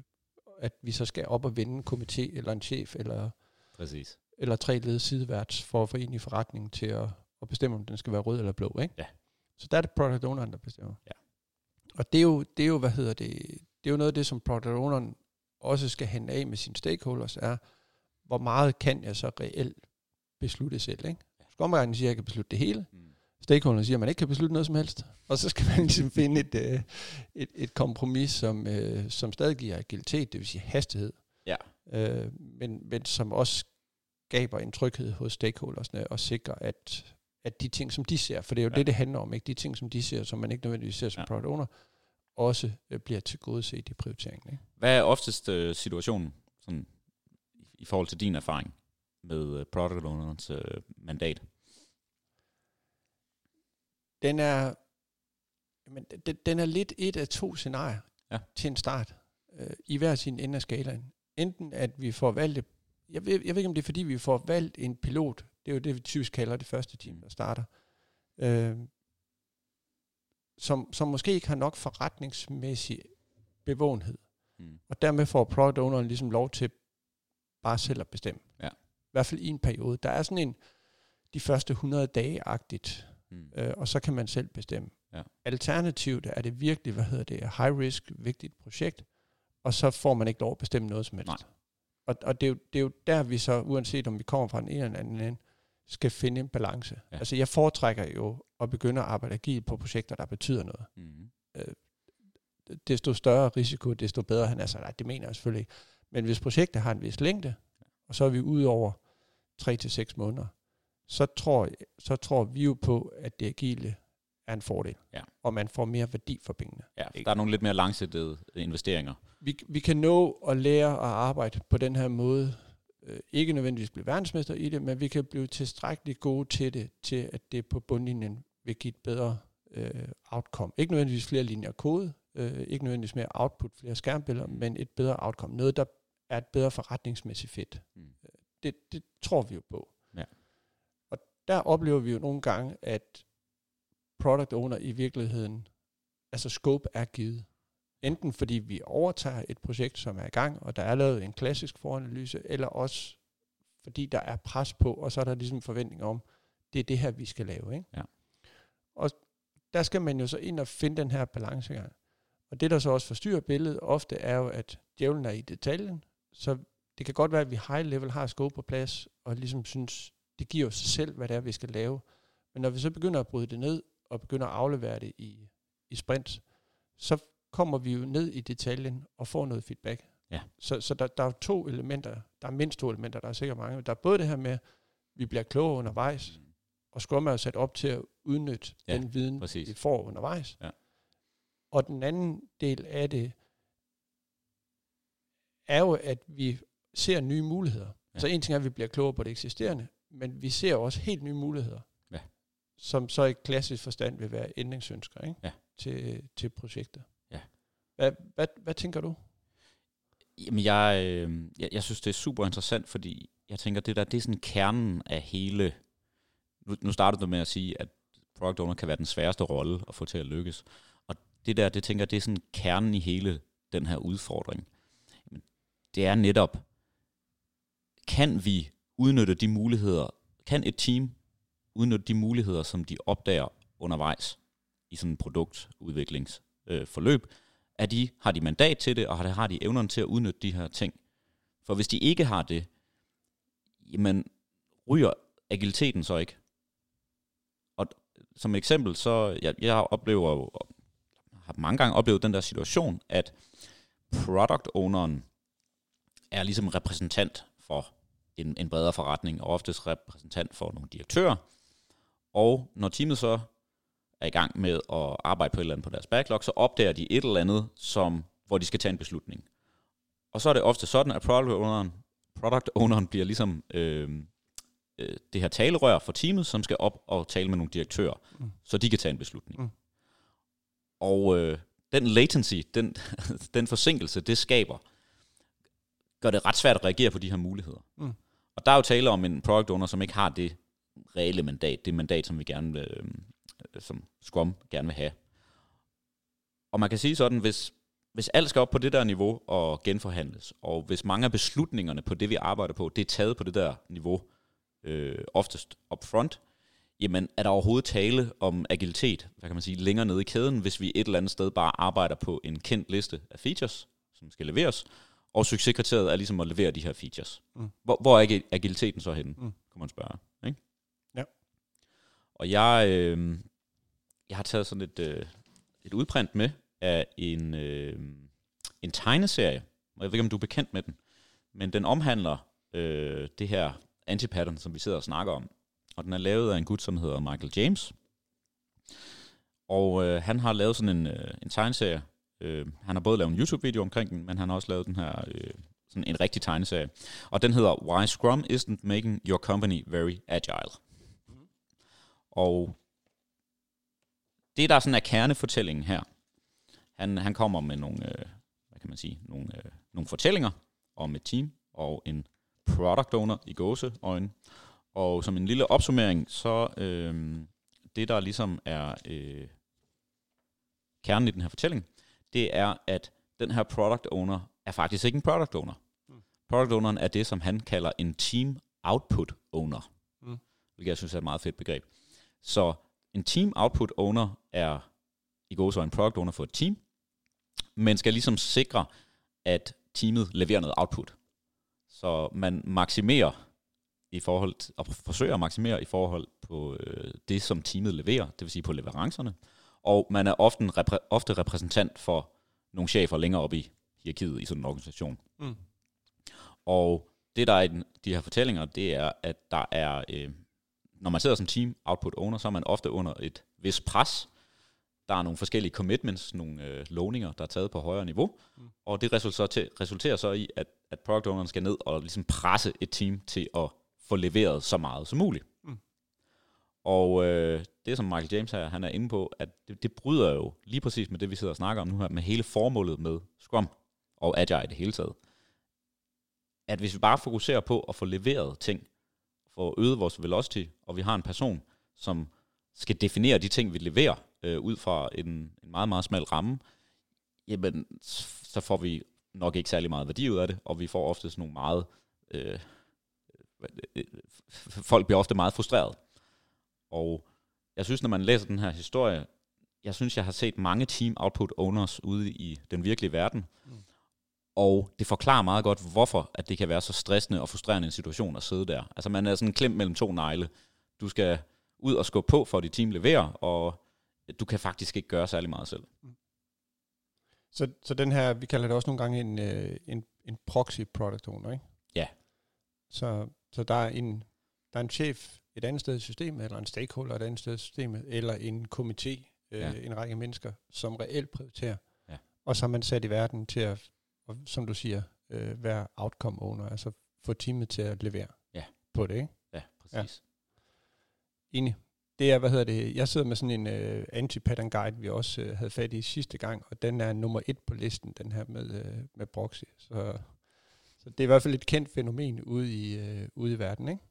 at vi så skal op og vende en komité, eller en chef, eller, Præcis. eller tre led sideværts for at få en i forretningen til at, at bestemme, om den skal være rød eller blå. Ikke? Ja. Så der er det product owneren, der bestemmer. Ja. Og det er, jo, det er jo, hvad hedder det, det er jo noget af det, som product owneren også skal hente af med sine stakeholders, er, hvor meget kan jeg så reelt beslutte selv. Ikke? Skomregningen siger, at jeg kan beslutte det hele. Mm. Stakeholderne siger, at man ikke kan beslutte noget som helst. Og så skal man ligesom finde et, øh, et, et kompromis, som, øh, som stadig giver agilitet, det vil sige hastighed. Ja. Øh, men, men som også skaber en tryghed hos stakeholdersne og sikrer, at, at de ting, som de ser, for det er jo ja. det, det handler om, ikke? de ting, som de ser, som man ikke nødvendigvis ser som ja. product owner, også øh, bliver tilgodeset i prioriteringen. Ikke? Hvad er oftest øh, situationen sådan, i forhold til din erfaring med øh, product ownerens øh, mandat? Den er, men den, den er lidt et af to scenarier ja. til en start, øh, i hver sin ende af skalaen. Enten at vi får valgt, jeg ved, jeg ved ikke om det er fordi, vi får valgt en pilot, det er jo det, vi typisk kalder det første team, der starter, øh, som, som måske ikke har nok forretningsmæssig bevågenhed. Mm. Og dermed får product owneren ligesom lov til bare selv at bestemme. Ja. I hvert fald i en periode. Der er sådan en, de første 100 dage-agtigt, mm. øh, og så kan man selv bestemme. Ja. Alternativt er det virkelig, hvad hedder det, high risk, vigtigt projekt, og så får man ikke lov at bestemme noget som helst. Nej. Og, og det, er jo, det er jo der, vi så, uanset om vi kommer fra den ene eller anden ende, skal finde en balance. Ja. Altså jeg foretrækker jo at begynde at arbejde agilt på projekter, der betyder noget. Mm. Øh, desto større risiko, desto bedre han er. Så nej, det mener jeg selvfølgelig ikke. Men hvis projektet har en vis længde, og så er vi ude over 3 til seks måneder, så tror, så tror vi jo på, at det agile er en fordel, ja. og man får mere værdi for pengene. Ja, der er nogle lidt mere langsigtede investeringer. Vi, vi kan nå at lære at arbejde på den her måde, øh, ikke nødvendigvis blive verdensmester i det, men vi kan blive tilstrækkeligt gode til det, til at det på bundlinjen vil give et bedre øh, outcome. Ikke nødvendigvis flere linjer kode, øh, ikke nødvendigvis mere output, flere skærmbilleder, men et bedre outcome. Noget, der er et bedre forretningsmæssigt fedt. Mm. Øh, det, det tror vi jo på. Ja. Og der oplever vi jo nogle gange, at product owner i virkeligheden, altså scope er givet. Enten fordi vi overtager et projekt, som er i gang, og der er lavet en klassisk foranalyse, eller også fordi der er pres på, og så er der ligesom en forventning om, det er det her, vi skal lave. Ikke? Ja. Og der skal man jo så ind og finde den her balancegang. Og det, der så også forstyrrer billedet ofte, er jo, at djævlen er i detaljen. Så det kan godt være, at vi high level har scope på plads, og ligesom synes, det giver sig selv, hvad det er, vi skal lave. Men når vi så begynder at bryde det ned, og begynder at aflevere det i, i sprint, så kommer vi jo ned i detaljen og får noget feedback. Ja. Så, så der, der er to elementer, der er mindst to elementer, der er sikkert mange. Der er både det her med, at vi bliver klogere undervejs, og Scrum er sat op til at udnytte ja, den viden, præcis. vi får undervejs. Ja. Og den anden del af det, er jo, at vi ser nye muligheder. Ja. Så en ting er, at vi bliver klogere på det eksisterende, men vi ser også helt nye muligheder, Ja. som så i klassisk forstand vil være ændringsønsker ikke? Ja. Til, til projektet. Ja. Hvad, hvad, hvad tænker du? Jamen, jeg, øh, jeg, jeg synes, det er super interessant, fordi jeg tænker, det der, det er sådan kernen af hele... Nu, nu startede du med at sige, at product owner kan være den sværeste rolle at få til at lykkes. Og det der, det tænker jeg, det er sådan kernen i hele den her udfordring. Det er netop, kan vi udnytte de muligheder, kan et team udnytte de muligheder, som de opdager undervejs i sådan en produktudviklingsforløb, øh, de, har de mandat til det, og har, har de evnerne til at udnytte de her ting. For hvis de ikke har det, jamen ryger agiliteten så ikke. Og som eksempel, så jeg, jeg oplever jo, har mange gange oplevet den der situation, at product owneren er ligesom repræsentant for en, en bredere forretning, og oftest repræsentant for nogle direktører. Og når teamet så er i gang med at arbejde på et eller andet på deres backlog, så opdager de et eller andet, som, hvor de skal tage en beslutning. Og så er det ofte sådan, at product owneren, product owneren bliver ligesom øh, øh, det her talerør for teamet, som skal op og tale med nogle direktører, mm. Mm. så de kan tage en beslutning. Mm. Og øh, den latency, den, den forsinkelse, det skaber, gør det ret svært at reagere på de her muligheder. Mm. Og der er jo tale om en product owner, som ikke har det reelle mandat, det mandat, som vi gerne vil, øh, som Scrum gerne vil have. Og man kan sige sådan, hvis, hvis alt skal op på det der niveau og genforhandles, og hvis mange af beslutningerne på det, vi arbejder på, det er taget på det der niveau, øh, oftest upfront, jamen er der overhovedet tale om agilitet, hvad kan man sige, længere nede i kæden, hvis vi et eller andet sted bare arbejder på en kendt liste af features, som skal leveres, og succeskriteriet er ligesom at levere de her features. Mm. Hvor, hvor er agi- agiliteten så henne, mm. Kunne man spørge. Ikke? Ja. Og jeg, øh, jeg har taget sådan et, øh, et udprint med af en, øh, en tegneserie, og jeg ved ikke, om du er bekendt med den, men den omhandler øh, det her antipattern, som vi sidder og snakker om. Og den er lavet af en gut, som hedder Michael James. Og øh, han har lavet sådan en, øh, en tegneserie. Øh, han har både lavet en YouTube-video omkring den, men han har også lavet den her øh, sådan en rigtig tegneserie. Og den hedder Why Scrum Isn't Making Your Company Very Agile. Og det, der sådan er kernefortællingen her, han, han kommer med nogle, øh, hvad kan man sige, nogle, øh, nogle fortællinger om et team og en product owner i gåseøjne. Og som en lille opsummering, så øh, det, der ligesom er øh, kernen i den her fortælling, det er, at den her product owner er faktisk ikke en product owner. Mm. Product owneren er det, som han kalder en team output owner. Mm. Hvilket jeg synes er et meget fedt begreb. Så en team output owner er i gåsøjne en product owner for et team, men skal ligesom sikre, at teamet leverer noget output. Så man maksimerer i forhold til, og forsøger at maksimere i forhold på øh, det, som teamet leverer, det vil sige på leverancerne. Og man er ofte, repræ- ofte repræsentant for nogle chefer længere oppe i hierarkiet i sådan en organisation. Mm. Og det, der er i den, de her fortællinger, det er, at der er, øh, når man sidder som team output owner, så er man ofte under et vis pres. Der er nogle forskellige commitments, nogle øh, lovninger, der er taget på højere niveau. Mm. Og det resulterer, til, resulterer så i, at, at product owneren skal ned og ligesom presse et team til at få leveret så meget som muligt. Og øh, det, som Michael James her, han er inde på, at det, det bryder jo lige præcis med det, vi sidder og snakker om nu her, med hele formålet med Scrum og Agile i det hele taget. At hvis vi bare fokuserer på at få leveret ting, få øget vores velocity, og vi har en person, som skal definere de ting, vi leverer, øh, ud fra en, en meget, meget smal ramme, jamen, så får vi nok ikke særlig meget værdi ud af det, og vi får ofte sådan nogle meget... Øh, øh, øh folk bliver ofte meget frustreret. Og jeg synes, når man læser den her historie, jeg synes, jeg har set mange team output owners ude i den virkelige verden, mm. og det forklarer meget godt, hvorfor at det kan være så stressende og frustrerende en situation at sidde der. Altså man er sådan klemt mellem to negle. Du skal ud og skubbe på, for at dit team leverer, og du kan faktisk ikke gøre særlig meget selv. Mm. Så, så den her, vi kalder det også nogle gange en, øh, en, en proxy product owner, ikke? Ja. Så, så der, er en, der er en chef et andet sted i systemet, eller en stakeholder et andet sted i systemet, eller en komité, øh, ja. en række mennesker, som reelt prioriterer. Ja. Og så har man sat i verden til at, og, som du siger, øh, være outcome owner, altså få teamet til at levere ja. på det, ikke? Ja, præcis. Ja. Enig det er, hvad hedder det, jeg sidder med sådan en uh, anti-pattern guide, vi også uh, havde fat i sidste gang, og den er nummer et på listen, den her med, uh, med proxy. Så, så det er i hvert fald et kendt fænomen ude i, uh, ude i verden, ikke?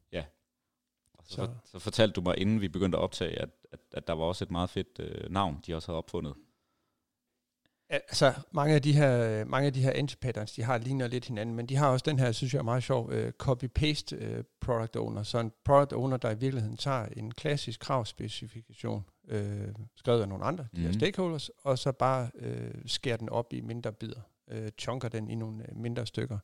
Så, så. så fortalte du mig, inden vi begyndte at optage, at, at, at der var også et meget fedt uh, navn, de også havde opfundet. Altså, mange af de her, mange af de her anti-patterns, de har ligner lidt hinanden, men de har også den her, synes jeg er meget sjov, uh, copy-paste uh, product owner. Så en product owner, der i virkeligheden tager en klassisk kravspecifikation, uh, skrevet af nogle andre, de mm. her mhm. stakeholders, og så bare uh, skærer den op i mindre bidder, uh, chunker den i nogle uh, mindre stykker.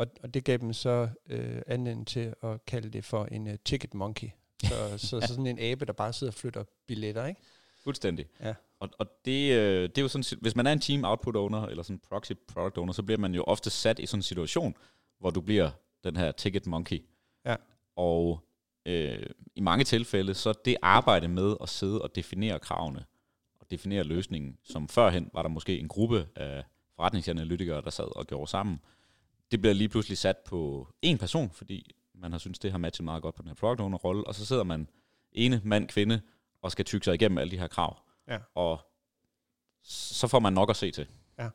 Og, og det gav dem så uh, anledning til at kalde det for en uh, ticket monkey. Så, så, så sådan en abe, der bare sidder og flytter billetter, ikke? Fuldstændig. Ja. Og, og det, øh, det er jo sådan, hvis man er en team output owner, eller sådan proxy product owner, så bliver man jo ofte sat i sådan en situation, hvor du bliver den her ticket monkey. Ja. Og øh, i mange tilfælde, så det arbejde med at sidde og definere kravene, og definere løsningen, som førhen var der måske en gruppe af forretningsanalytikere, der sad og gjorde sammen, det bliver lige pludselig sat på en person, fordi man har synes det har matchet meget godt på den her product owner rolle, og så sidder man ene mand, kvinde, og skal tykke sig igennem alle de her krav. Ja. Og så får man nok at se til. Ja.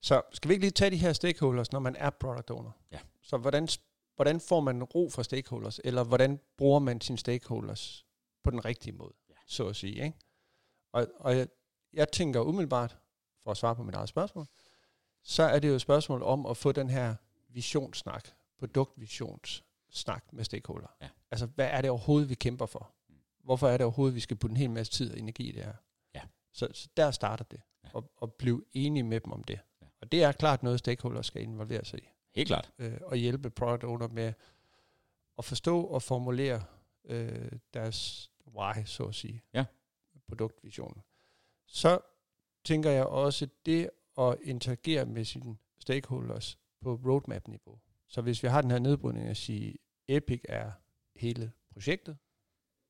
Så skal vi ikke lige tage de her stakeholders, når man er product owner? Ja. Så hvordan, hvordan får man ro for stakeholders, eller hvordan bruger man sine stakeholders på den rigtige måde, ja. så at sige. Ikke? Og, og jeg, jeg tænker umiddelbart, for at svare på mit eget spørgsmål, så er det jo et spørgsmål om at få den her visionssnak, produktvisionsnak med stakeholder. Ja. Altså, hvad er det overhovedet, vi kæmper for? hvorfor er det overhovedet, vi skal putte en hel masse tid og energi i det her? Ja. Så, så der starter det, ja. og, og blive enige med dem om det. Ja. Og det er klart noget, stakeholders skal involvere sig i. Helt klart. Øh, og hjælpe product owner med at forstå og formulere øh, deres why, så at sige. Ja. Produktvisionen. Så tænker jeg også det at interagere med sine stakeholders på roadmap-niveau. Så hvis vi har den her nedbrydning at sige, Epic er hele projektet,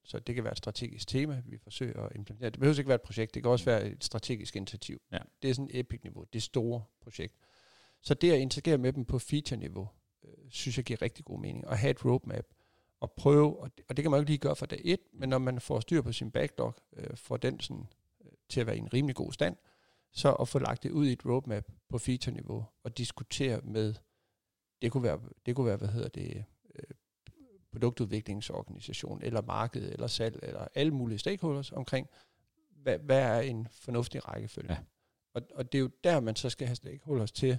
så det kan være et strategisk tema, vi forsøger at implementere. Det behøver ikke være et projekt, det kan også være et strategisk initiativ. Ja. Det er sådan et epic-niveau, det store projekt. Så det at interagere med dem på feature-niveau, øh, synes jeg giver rigtig god mening. At have et roadmap, og prøve, og det, og det kan man jo ikke lige gøre fra dag et, men når man får styr på sin backlog, øh, får den sådan, øh, til at være i en rimelig god stand, så at få lagt det ud i et roadmap på feature-niveau, og diskutere med, det kunne være, det kunne være hvad hedder det, produktudviklingsorganisation, eller marked, eller salg, eller alle mulige stakeholders omkring, hvad, hvad er en fornuftig rækkefølge. Ja. Og, og det er jo der, man så skal have stakeholders til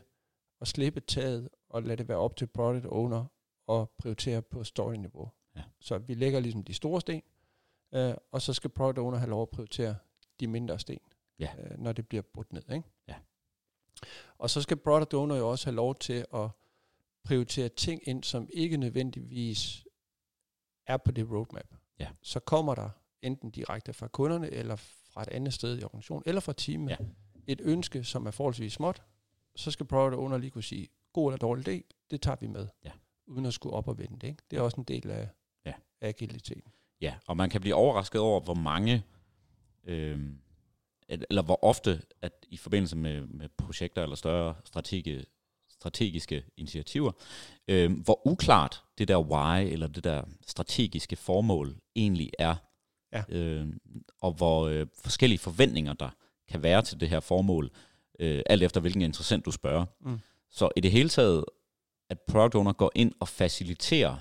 at slippe taget, og lade det være op til product owner, og prioritere på story-niveau. Ja. Så vi lægger ligesom de store sten, øh, og så skal product owner have lov at prioritere de mindre sten, ja. øh, når det bliver brudt ned. Ikke? Ja. Og så skal product owner jo også have lov til at prioritere ting ind, som ikke nødvendigvis er på det roadmap, ja. så kommer der enten direkte fra kunderne, eller fra et andet sted i organisationen, eller fra teamet, ja. et ønske, som er forholdsvis småt, så skal product owner lige kunne sige, god eller dårlig idé, det tager vi med, ja. uden at skulle op og vende det. Ikke? Det er også en del af, ja. af agiliteten. Ja, og man kan blive overrasket over, hvor mange, øh, eller hvor ofte, at i forbindelse med, med projekter eller større strategiske strategiske initiativer, øh, hvor uklart det der why eller det der strategiske formål egentlig er, ja. øh, og hvor øh, forskellige forventninger der kan være til det her formål, øh, alt efter hvilken interessant du spørger. Mm. Så i det hele taget, at product owner går ind og faciliterer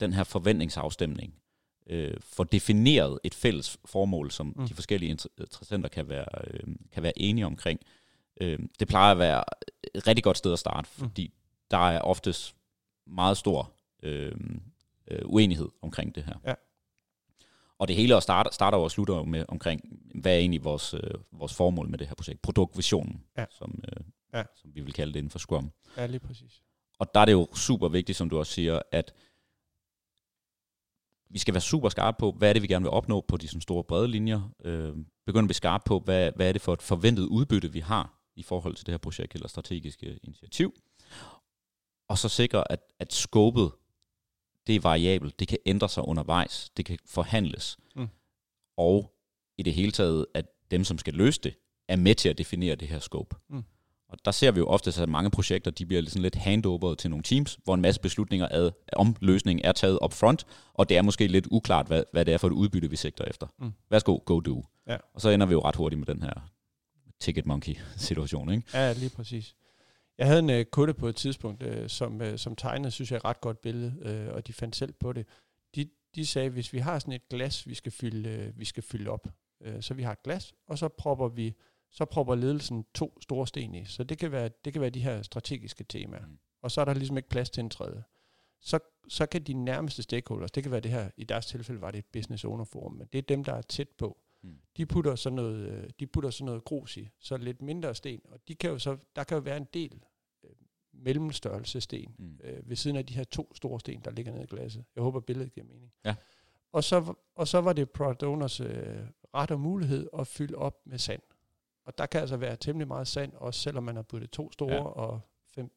den her forventningsafstemning, øh, får defineret et fælles formål, som mm. de forskellige interessenter kan være, øh, kan være enige omkring, Øh, det plejer at være et rigtig godt sted at starte, mm. fordi mm. der er oftest meget stor øh, øh, uenighed omkring det her. Ja. og det hele starter, starter og slutter med omkring, hvad er egentlig vores, øh, vores formål med det her projekt? Produktvisionen, Ja. som, øh, Ja. som vi vil kalde det inden for Scrum. Ja, lige præcis. Og der er det jo super vigtigt, som du også siger, at vi skal være super skarpe på, hvad er det, vi gerne vil opnå på de sådan store brede linjer. Øh, begynde at blive skarpe på, hvad, hvad er det for et forventet udbytte, vi har i forhold til det her projekt eller strategiske initiativ. Og så sikre, at, at scopet, det er variabelt, det kan ændre sig undervejs, det kan forhandles. Mm. Og i det hele taget, at dem, som skal løse det, er med til at definere det her scope. Mm. Og der ser vi jo ofte, at mange projekter de bliver sådan lidt handoveret til nogle teams, hvor en masse beslutninger ad, om løsningen er taget up front, og det er måske lidt uklart, hvad, hvad det er for et udbytte, vi sigter efter. Mm. Værsgo, go do. Ja. Og så ender vi jo ret hurtigt med den her ticket monkey situation, ikke? Ja, lige præcis. Jeg havde en uh, kunde på et tidspunkt, uh, som, uh, som tegnede, synes jeg, et ret godt billede, uh, og de fandt selv på det. De, de sagde, hvis vi har sådan et glas, vi skal fylde, uh, vi skal fylde op, uh, så vi har et glas, og så propper vi så propper ledelsen to store sten i. Så det kan være, det kan være de her strategiske temaer. Mm. Og så er der ligesom ikke plads til en tredje. Så, så kan de nærmeste stakeholders, det kan være det her, i deres tilfælde var det et business owner forum, men det er dem, der er tæt på. Mm. De putter sådan noget, øh, de putter sådan noget grus i, så lidt mindre sten, og de kan jo så, der kan jo være en del øh, mellemstørrelse sten Mm. øh, ved siden af de her to store sten, der ligger nede i glasset. Jeg håber, billedet giver mening. Ja. Og så, og så var det product owners øh, ret og mulighed at fylde op med sand. Og der kan altså være temmelig meget sand, også selvom man har puttet to store Ja. og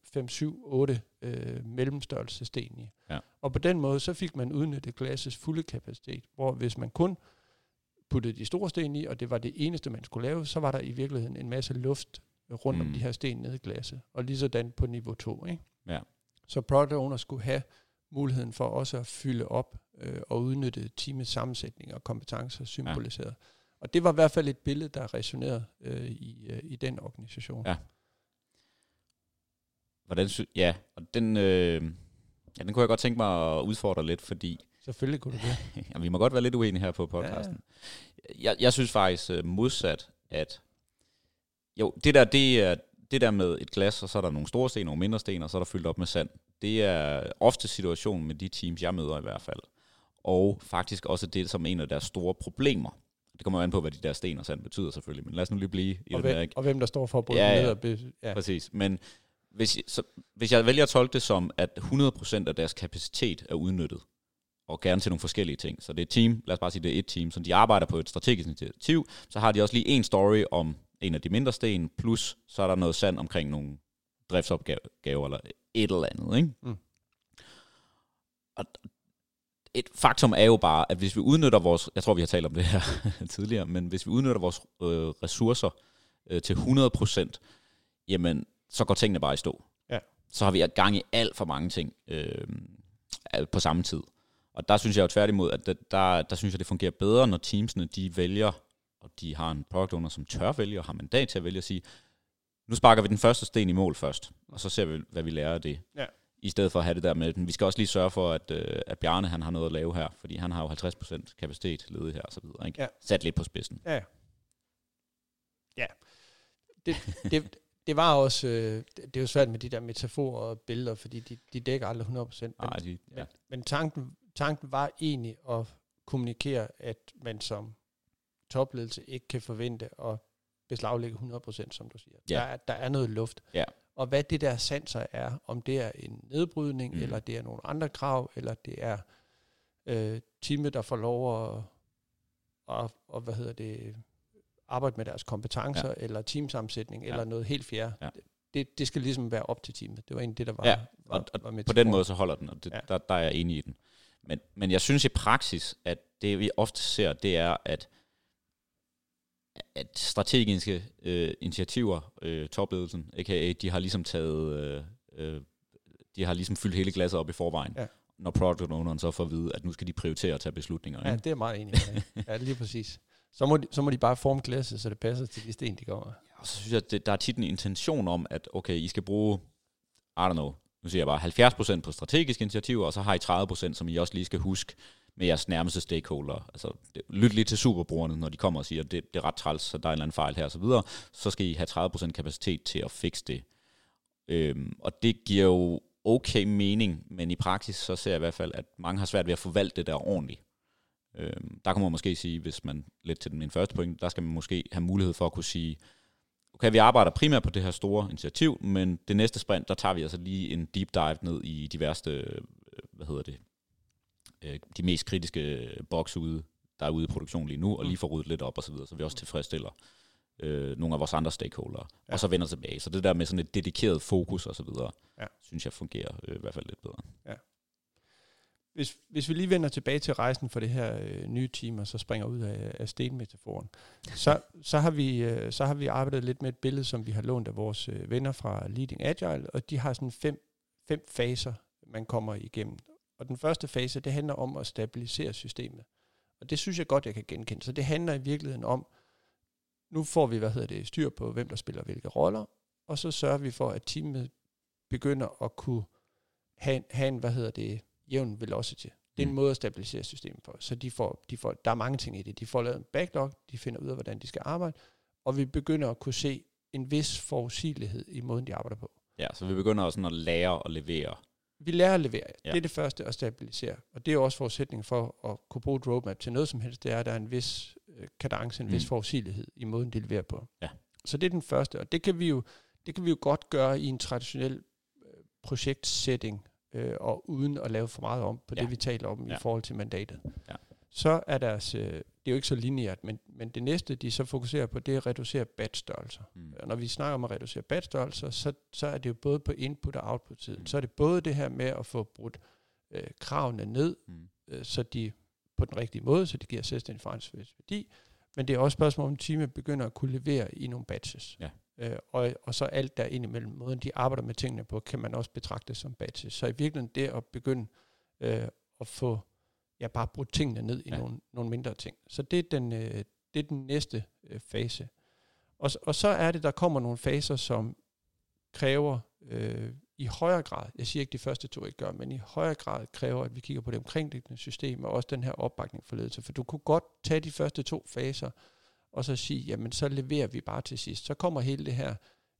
5, 7, 8 øh, mellemstørrelse sten i. Ja. Og på den måde, så fik man udnyttet glassets fulde kapacitet, hvor hvis man kun puttede de store sten i, og det var det eneste, man skulle lave, så var der i virkeligheden en masse luft rundt mm. Mm. om de her sten nede i glasset. Og lige sådan på niveau 2. Ikke? Ja. Så product owner skulle have muligheden for også at fylde op øh, og udnytte teamets sammensætning og kompetencer symboliseret. Ja. Og det var i hvert fald et billede, der resonerede øh, i, øh, i den organisation. Ja. Hvordan sy- ja, og den, øh, ja, den kunne jeg godt tænke mig at udfordre lidt, fordi Selvfølgelig kunne du det. ja, vi må godt være lidt uenige her på podcasten. Ja. Jeg, jeg synes faktisk øh, modsat, at jo, det der, det er det der med et glas, og så er der nogle store sten, nogle mindre sten, og så er der fyldt op med sand. Det er ofte situationen med de teams, jeg møder i hvert fald. Og faktisk også det som en af deres store problemer. Det kommer jo an på, hvad de der sten og sand betyder selvfølgelig, men lad os nu lige blive i Og det der, hvem, ikke? og hvem der står for at bryde Ja, ja, ja. ned og be, ja. Præcis. Men hvis, så, hvis jeg vælger at tolke det som, at 100% af deres kapacitet er udnyttet, og gerne til nogle forskellige ting. Så det er et team, lad os bare sige, det er et team, så de arbejder på et strategisk initiativ, så har de også lige en story om en af de mindre sten, plus så er der noget sand omkring nogle driftsopgaver eller et eller andet. Ikke? Mm. Og et faktum er jo bare, at hvis vi udnytter vores, jeg tror vi har talt om det her tidligere, men hvis vi udnytter vores øh, ressourcer øh, til 100%, jamen så går tingene bare i stå. Ja. Så har vi gang i alt for mange ting øh, på samme tid. Og der synes jeg jo tværtimod, at det, der, der synes jeg, det fungerer bedre, når teamsene de vælger, og de har en product owner, som tør vælge, og har mandat til at vælge at sige, nu sparker vi den første sten i mål først, og så ser vi, hvad vi lærer af det. Ja. I stedet for at have det der med, vi skal også lige sørge for, at, øh, at Bjarne han har noget at lave her, fordi han har jo 50% kapacitet ledet her, og så videre. Ikke? Ja. Sat lidt på spidsen. Ja. Ja. Det, det, det var også, øh, det er jo svært med de der metaforer og billeder, fordi de, de dækker aldrig 100%. Men, Nej, de, ja. men, men tanken, tanken var egentlig at kommunikere, at man som topledelse ikke kan forvente at beslaglægge 100%, som du siger. Ja. Der, er, der er noget luft. Ja. Og hvad det der sanser er, om det er en nedbrydning, Mm. eller det er nogle andre krav, eller det er øh, teamet, der får lov at, og, og hvad hedder det, arbejde med deres kompetencer, ja. eller teamsammensætning, Ja. eller noget helt fjerde. Ja. Det, det skal ligesom være op til teamet. Det var egentlig det, der var, Ja, var, og- og var med På den måde så holder den, og det. Ja. der, der er jeg enig i den. Men, men jeg synes i praksis, at det vi ofte ser, det er, at, at strategiske øh, initiativer, øh, topledelsen, aka, de har ligesom taget, øh, øh, de har ligesom fyldt hele glasset op i forvejen. Ja. Når product owneren så får at vide, at nu skal de prioritere at tage beslutninger. Ja, ikke? det er meget enig med. ja, lige præcis. Så må, de, så må de bare forme glasset, så det passer til de sten, de kommer. Og så synes jeg, at det, der er tit en intention om, at okay, I skal bruge, I don't know, nu siger jeg bare 70% på strategiske initiativer, og så har I 30%, som I også lige skal huske med jeres nærmeste stakeholder. Altså, det, lyt lige til superbrugerne, når de kommer og siger, at det, det er ret træls, så der er en eller anden fejl her og så videre. Så skal I have 30% kapacitet til at fikse det. Øhm, og det giver jo okay mening, men i praksis så ser jeg i hvert fald, at mange har svært ved at forvalte det der ordentligt. Øhm, der kan man måske sige, hvis man lidt til min første point, der skal man måske have mulighed for at kunne sige, okay, vi arbejder primært på det her store initiativ, men det næste sprint, der tager vi altså lige en deep dive ned i de værste, øh, hvad hedder det, øh, de mest kritiske boks ude, der er ude i produktion lige nu, og lige får ryddet lidt op og så videre, så vi også tilfredsstiller øh, nogle af vores andre stakeholdere, ja. og så vender tilbage. Så det der med sådan et dedikeret fokus og så videre, ja. synes jeg fungerer øh, i hvert fald lidt bedre. Ja. Hvis, hvis vi lige vender tilbage til rejsen for det her øh, nye team, og så springer ud af, af stenmetaforen, så, så, har vi, øh, så har vi arbejdet lidt med et billede, som vi har lånt af vores øh, venner fra Leading Agile, og de har sådan fem, fem faser, man kommer igennem. Og den første fase, det handler om at stabilisere systemet. Og det synes jeg godt, jeg kan genkende. Så det handler i virkeligheden om, nu får vi, hvad hedder det, styr på, hvem der spiller hvilke roller, og så sørger vi for, at teamet begynder at kunne have, have en, hvad hedder det, jævn velocity. Det er en mm. måde at stabilisere systemet på. Så de får, de får, der er mange ting i det. De får lavet en backlog, de finder ud af, hvordan de skal arbejde, og vi begynder at kunne se en vis forudsigelighed i måden, de arbejder på. Ja, så vi begynder også sådan at lære og levere. Vi lærer at levere. Ja. Det er det første at stabilisere. Og det er også forudsætning for at kunne bruge et roadmap til noget som helst. Det er, at der er en vis øh, kadence, en mm. vis forudsigelighed i måden, de leverer på. Ja. Så det er den første. Og det kan vi jo, det kan vi jo godt gøre i en traditionel øh, projektsetting, øh, og uden at lave for meget om på ja. det, vi taler om ja. i forhold til mandatet. Ja. Så er deres, øh, det er jo ikke så lineært, men, men det næste, de så fokuserer på, det er at reducere batchstørrelser. Mm. Og når vi snakker om at reducere batchstørrelser, så, så er det jo både på input- og output-siden. Mm. Så er det både det her med at få brudt øh, kravene ned, mm. øh, så de på den rigtige måde, så de giver selvstændig forandringsværdi, værdi, men det er også spørgsmål om, teamet begynder at kunne levere i nogle batches. Ja. Øh, og, og så alt der ind imellem måden, de arbejder med tingene på, kan man også betragte som batches. Så i virkeligheden det at begynde øh, at få, ja, bare bruge tingene ned i ja. nogle, nogle mindre ting. Så det er den, øh, det er den næste øh, fase. Og, og så er det, der kommer nogle faser, som kræver øh, i højere grad, jeg siger ikke de første to ikke gør, men i højere grad kræver, at vi kigger på det omkringliggende system, og også den her opbakning for ledelse. For du kunne godt tage de første to faser, og så sige, jamen så leverer vi bare til sidst. Så kommer hele det her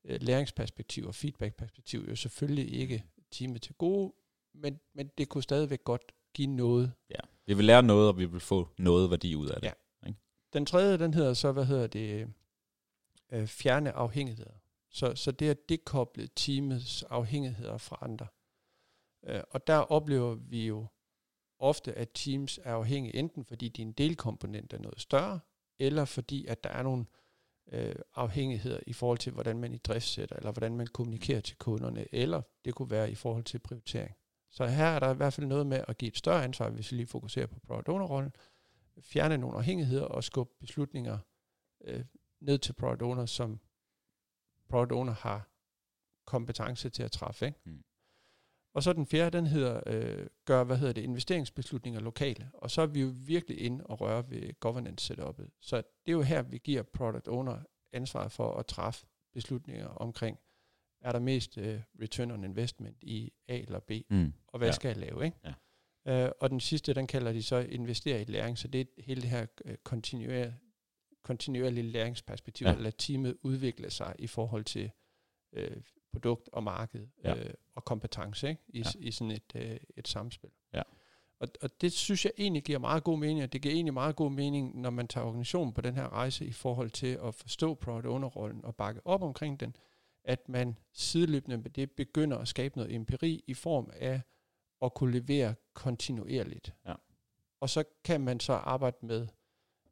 øh, læringsperspektiv og feedbackperspektiv jo selvfølgelig ikke teamet til gode, men, men det kunne stadigvæk godt give noget. Ja, vi vil lære noget, og vi vil få noget værdi ud af det. Ja. Ikke? Den tredje, den hedder så, hvad hedder det, øh, fjerne afhængigheder. Så, så det er dekoblet teamets afhængigheder fra andre. Øh, og der oplever vi jo ofte, at teams er afhængige enten fordi din delkomponent er noget større, eller fordi at der er nogle øh, afhængigheder i forhold til, hvordan man i driftsætter, eller hvordan man kommunikerer til kunderne, eller det kunne være i forhold til prioritering. Så her er der i hvert fald noget med at give et større ansvar, hvis vi lige fokuserer på product owner-rollen, fjerne nogle afhængigheder og skubbe beslutninger øh, ned til product owner, som product owner har kompetence til at træffe. Ikke? Mm. Og så den fjerde, den hedder, øh, gør, hvad hedder det, investeringsbeslutninger lokale. Og så er vi jo virkelig ind og røre ved governance setupet. Så det er jo her, vi giver product owner ansvaret for at træffe beslutninger omkring, er der mest øh, return on investment i A eller B, mm. og hvad ja. skal jeg lave, ikke? Ja. Øh, og den sidste, den kalder de så investere i læring, så det er hele det her øh, kontinuerlige, kontinuerlige læringsperspektiv, ja. at lade teamet udvikle sig i forhold til øh, produkt og marked ja. øh, og kompetence ikke? I, ja. i sådan et, øh, et samspil. Ja. Og, og det synes jeg egentlig giver meget god mening, og det giver egentlig meget god mening, når man tager organisationen på den her rejse i forhold til at forstå product owner-rollen og bakke op omkring den, at man sideløbende med det begynder at skabe noget empiri i form af at kunne levere kontinuerligt. Ja. Og så kan man så arbejde med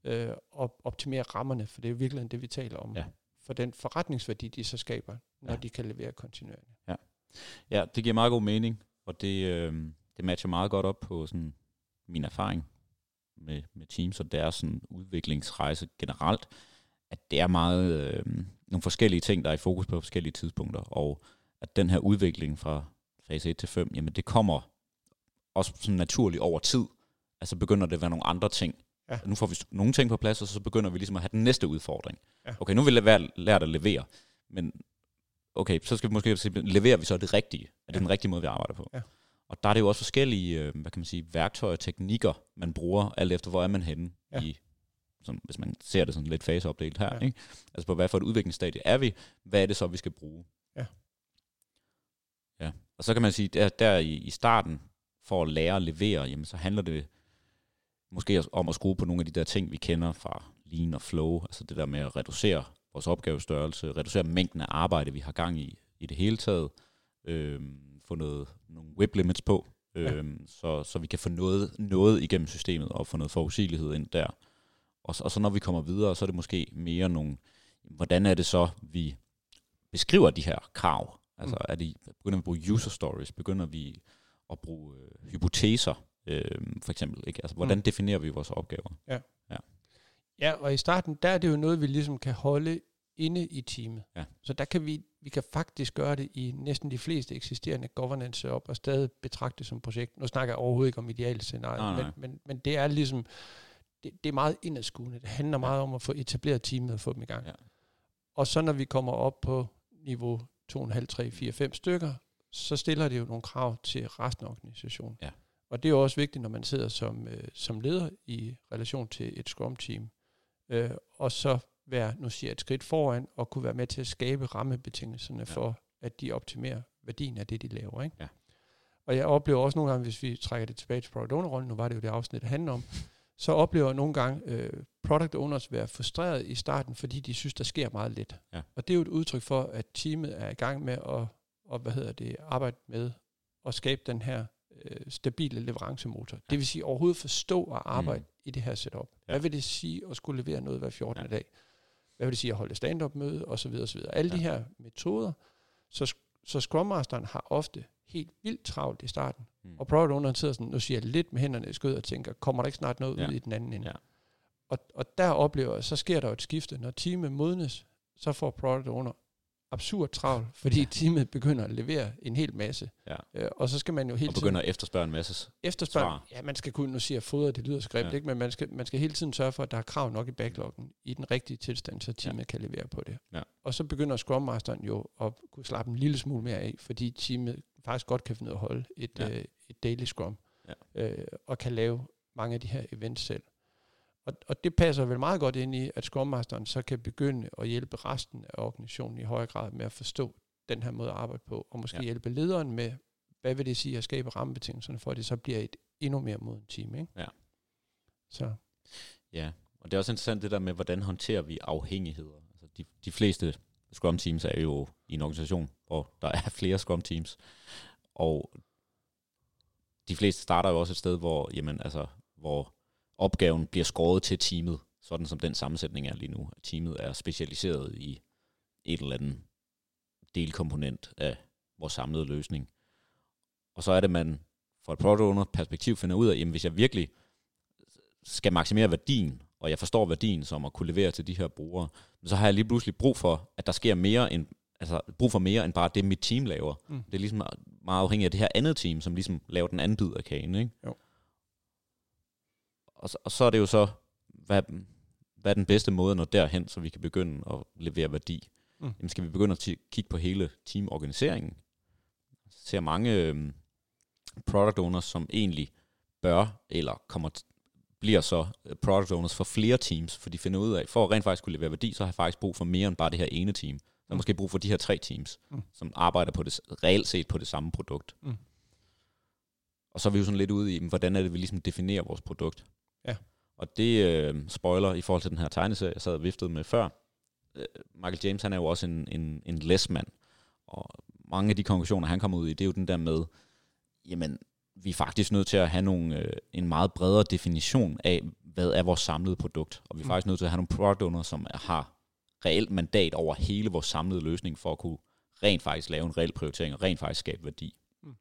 øh, at optimere rammerne, for det er jo virkelig det, vi taler om. Ja. For den forretningsværdi, de så skaber, når ja. de kan levere kontinuerligt. Ja. ja, det giver meget god mening, og det, øh, det matcher meget godt op på sådan min erfaring med, med Teams og deres sådan udviklingsrejse generelt, at det er meget øh, nogle forskellige ting, der er i fokus på forskellige tidspunkter, og at den her udvikling fra fase 1 til 5, jamen det kommer også sådan naturligt over tid. Altså begynder det at være nogle andre ting. Ja. Nu får vi nogle ting på plads, og så begynder vi ligesom at have den næste udfordring. Ja. Okay, nu vil vi lære at levere, men okay, så skal vi måske se, leverer vi så det rigtige? Er det ja. den rigtige måde, vi arbejder på? Ja. Og der er det jo også forskellige, øh, hvad kan man sige, værktøjer og teknikker, man bruger, alt efter hvor er man henne ja. i, sådan, hvis man ser det sådan lidt faseopdelt her. Ja. Ikke? Altså på hvad for et udviklingsstadie er vi, hvad er det så, vi skal bruge? Ja. Ja, og så kan man sige, der, der i, i starten, for at lære at levere, jamen så handler det måske om at skrue på nogle af de der ting, vi kender fra lean og flow, altså det der med at reducere vores opgavestørrelse, reducere mængden af arbejde, vi har gang i i det hele taget, øh, få noget, nogle whip limits på, øh, ja. så, så vi kan få noget, noget igennem systemet og få noget forudsigelighed ind der. Og, og så når vi kommer videre, så er det måske mere nogle, hvordan er det så, vi beskriver de her krav? Altså mm. er det, begynder vi at bruge user stories? Begynder vi at bruge øh, hypoteser, øh, for eksempel? Ikke? Altså hvordan mm. definerer vi vores opgaver? Ja. ja. Ja, og i starten, der er det jo noget, vi ligesom kan holde inde i teamet. Ja. Så der kan vi, vi kan faktisk gøre det i næsten de fleste eksisterende governance op og stadig betragte det som projekt. Nu snakker jeg overhovedet ikke om ideelle scenarier, men, men, men det er ligesom, det, det er meget indadskuende. Det handler meget om at få etableret teamet og få dem i gang. Ja. Og så når vi kommer op på niveau 2,5, 3, 4, 5 stykker, så stiller det jo nogle krav til resten af organisationen. Ja. Og det er jo også vigtigt, når man sidder som, øh, som leder i relation til et Scrum-team, øh, og så være, nu siger jeg, et skridt foran, og kunne være med til at skabe rammebetingelserne ja. for, at de optimerer værdien af det, de laver. Ikke? Ja. Og jeg oplever også nogle gange, hvis vi trækker det tilbage til product owner-rollen, nu var det jo det afsnit, det handler om, så oplever jeg nogle gange øh, product owners være frustreret i starten, fordi de synes, der sker meget lidt. Ja. Og det er jo et udtryk for, at teamet er i gang med at og, hvad hedder det, arbejde med at skabe den her øh, stabile leverancemotor. Ja. Det vil sige overhovedet forstå og arbejde mm. i det her setup. Ja. Hvad vil det sige at skulle levere noget hver 14. Ja. dag? Hvad vil det sige at holde stand-up møde osv. osv. Alle ja. de her metoder. Så, så Scrum Masteren har ofte helt vildt travlt i starten. Mm. Og Product Owner sidder sådan, nu siger jeg lidt med hænderne i skød og tænker, kommer der ikke snart noget ja. ud i den anden ende? Ja. Og, og der oplever jeg, så sker der et skifte. Når teamet modnes, så får Product Owner absurd travlt, fordi ja. teamet begynder at levere en hel masse. Ja. Øh, og så skal man jo hele og begynder tiden... at efterspørge en masse efterspørge, svar. Ja, man skal kunne, nu siger fodre, det lyder skrevet, ja. ikke? men man skal, man skal hele tiden sørge for, at der er krav nok i backloggen i den rigtige tilstand, så teamet ja. kan levere på det. Ja. Og så begynder Scrum Masteren jo at kunne slappe en lille smule mere af, fordi teamet faktisk godt kan finde ud af at holde et, ja. øh, et daily Scrum, ja. øh, og kan lave mange af de her events selv. Og, og det passer vel meget godt ind i, at Scrum Masteren så kan begynde at hjælpe resten af organisationen i højere grad med at forstå den her måde at arbejde på, og måske ja. hjælpe lederen med, hvad vil det sige at skabe rammebetingelserne for, at det så bliver et endnu mere moden team. Ikke? Ja. Så. Ja, og det er også interessant det der med, hvordan håndterer vi afhængigheder. Altså de, de fleste Scrum Teams er jo i en organisation, og der er flere Scrum Teams, og de fleste starter jo også et sted, hvor, jamen, altså, hvor opgaven bliver skåret til teamet, sådan som den sammensætning er lige nu. Teamet er specialiseret i et eller andet delkomponent af vores samlede løsning. Og så er det, man fra et product owner perspektiv finder ud af, jamen hvis jeg virkelig skal maksimere værdien, og jeg forstår værdien som at kunne levere til de her brugere, så har jeg lige pludselig brug for, at der sker mere end, altså brug for mere end bare det, mit team laver. Mm. Det er ligesom meget afhængigt af det her andet team, som ligesom laver den anden bid af kagen. Ikke? Jo. Og, så, og så er det jo så, hvad, hvad er den bedste måde at nå derhen, så vi kan begynde at levere værdi. Mm. Jamen skal vi begynde at kigge på hele teamorganiseringen. Jeg ser mange øhm, product owners, som egentlig bør, eller kommer bliver så øh, product owners for flere teams, for de finder ud af, for at rent faktisk kunne levere værdi, så har jeg faktisk brug for mere end bare det her ene team. Så mm. måske brug for de her tre teams, mm. som arbejder på det, reelt set på det samme produkt. Mm. Og så er vi jo sådan lidt ude i, hvordan er det, vi ligesom definerer vores produkt. Ja. Og det øh, spoiler i forhold til den her tegneserie, jeg sad og viftede med før. Øh, Michael James, han er jo også en, en, en læsmand. Og mange af de konklusioner, han kommer ud i, det er jo den der med, jamen, vi er faktisk nødt til at have nogle, øh, en meget bredere definition af, hvad er vores samlede produkt. Og vi er mm. faktisk nødt til at have nogle product owners, som har reelt mandat over hele vores samlede løsning, for at kunne rent faktisk lave en reel prioritering, og rent faktisk skabe værdi. Mm.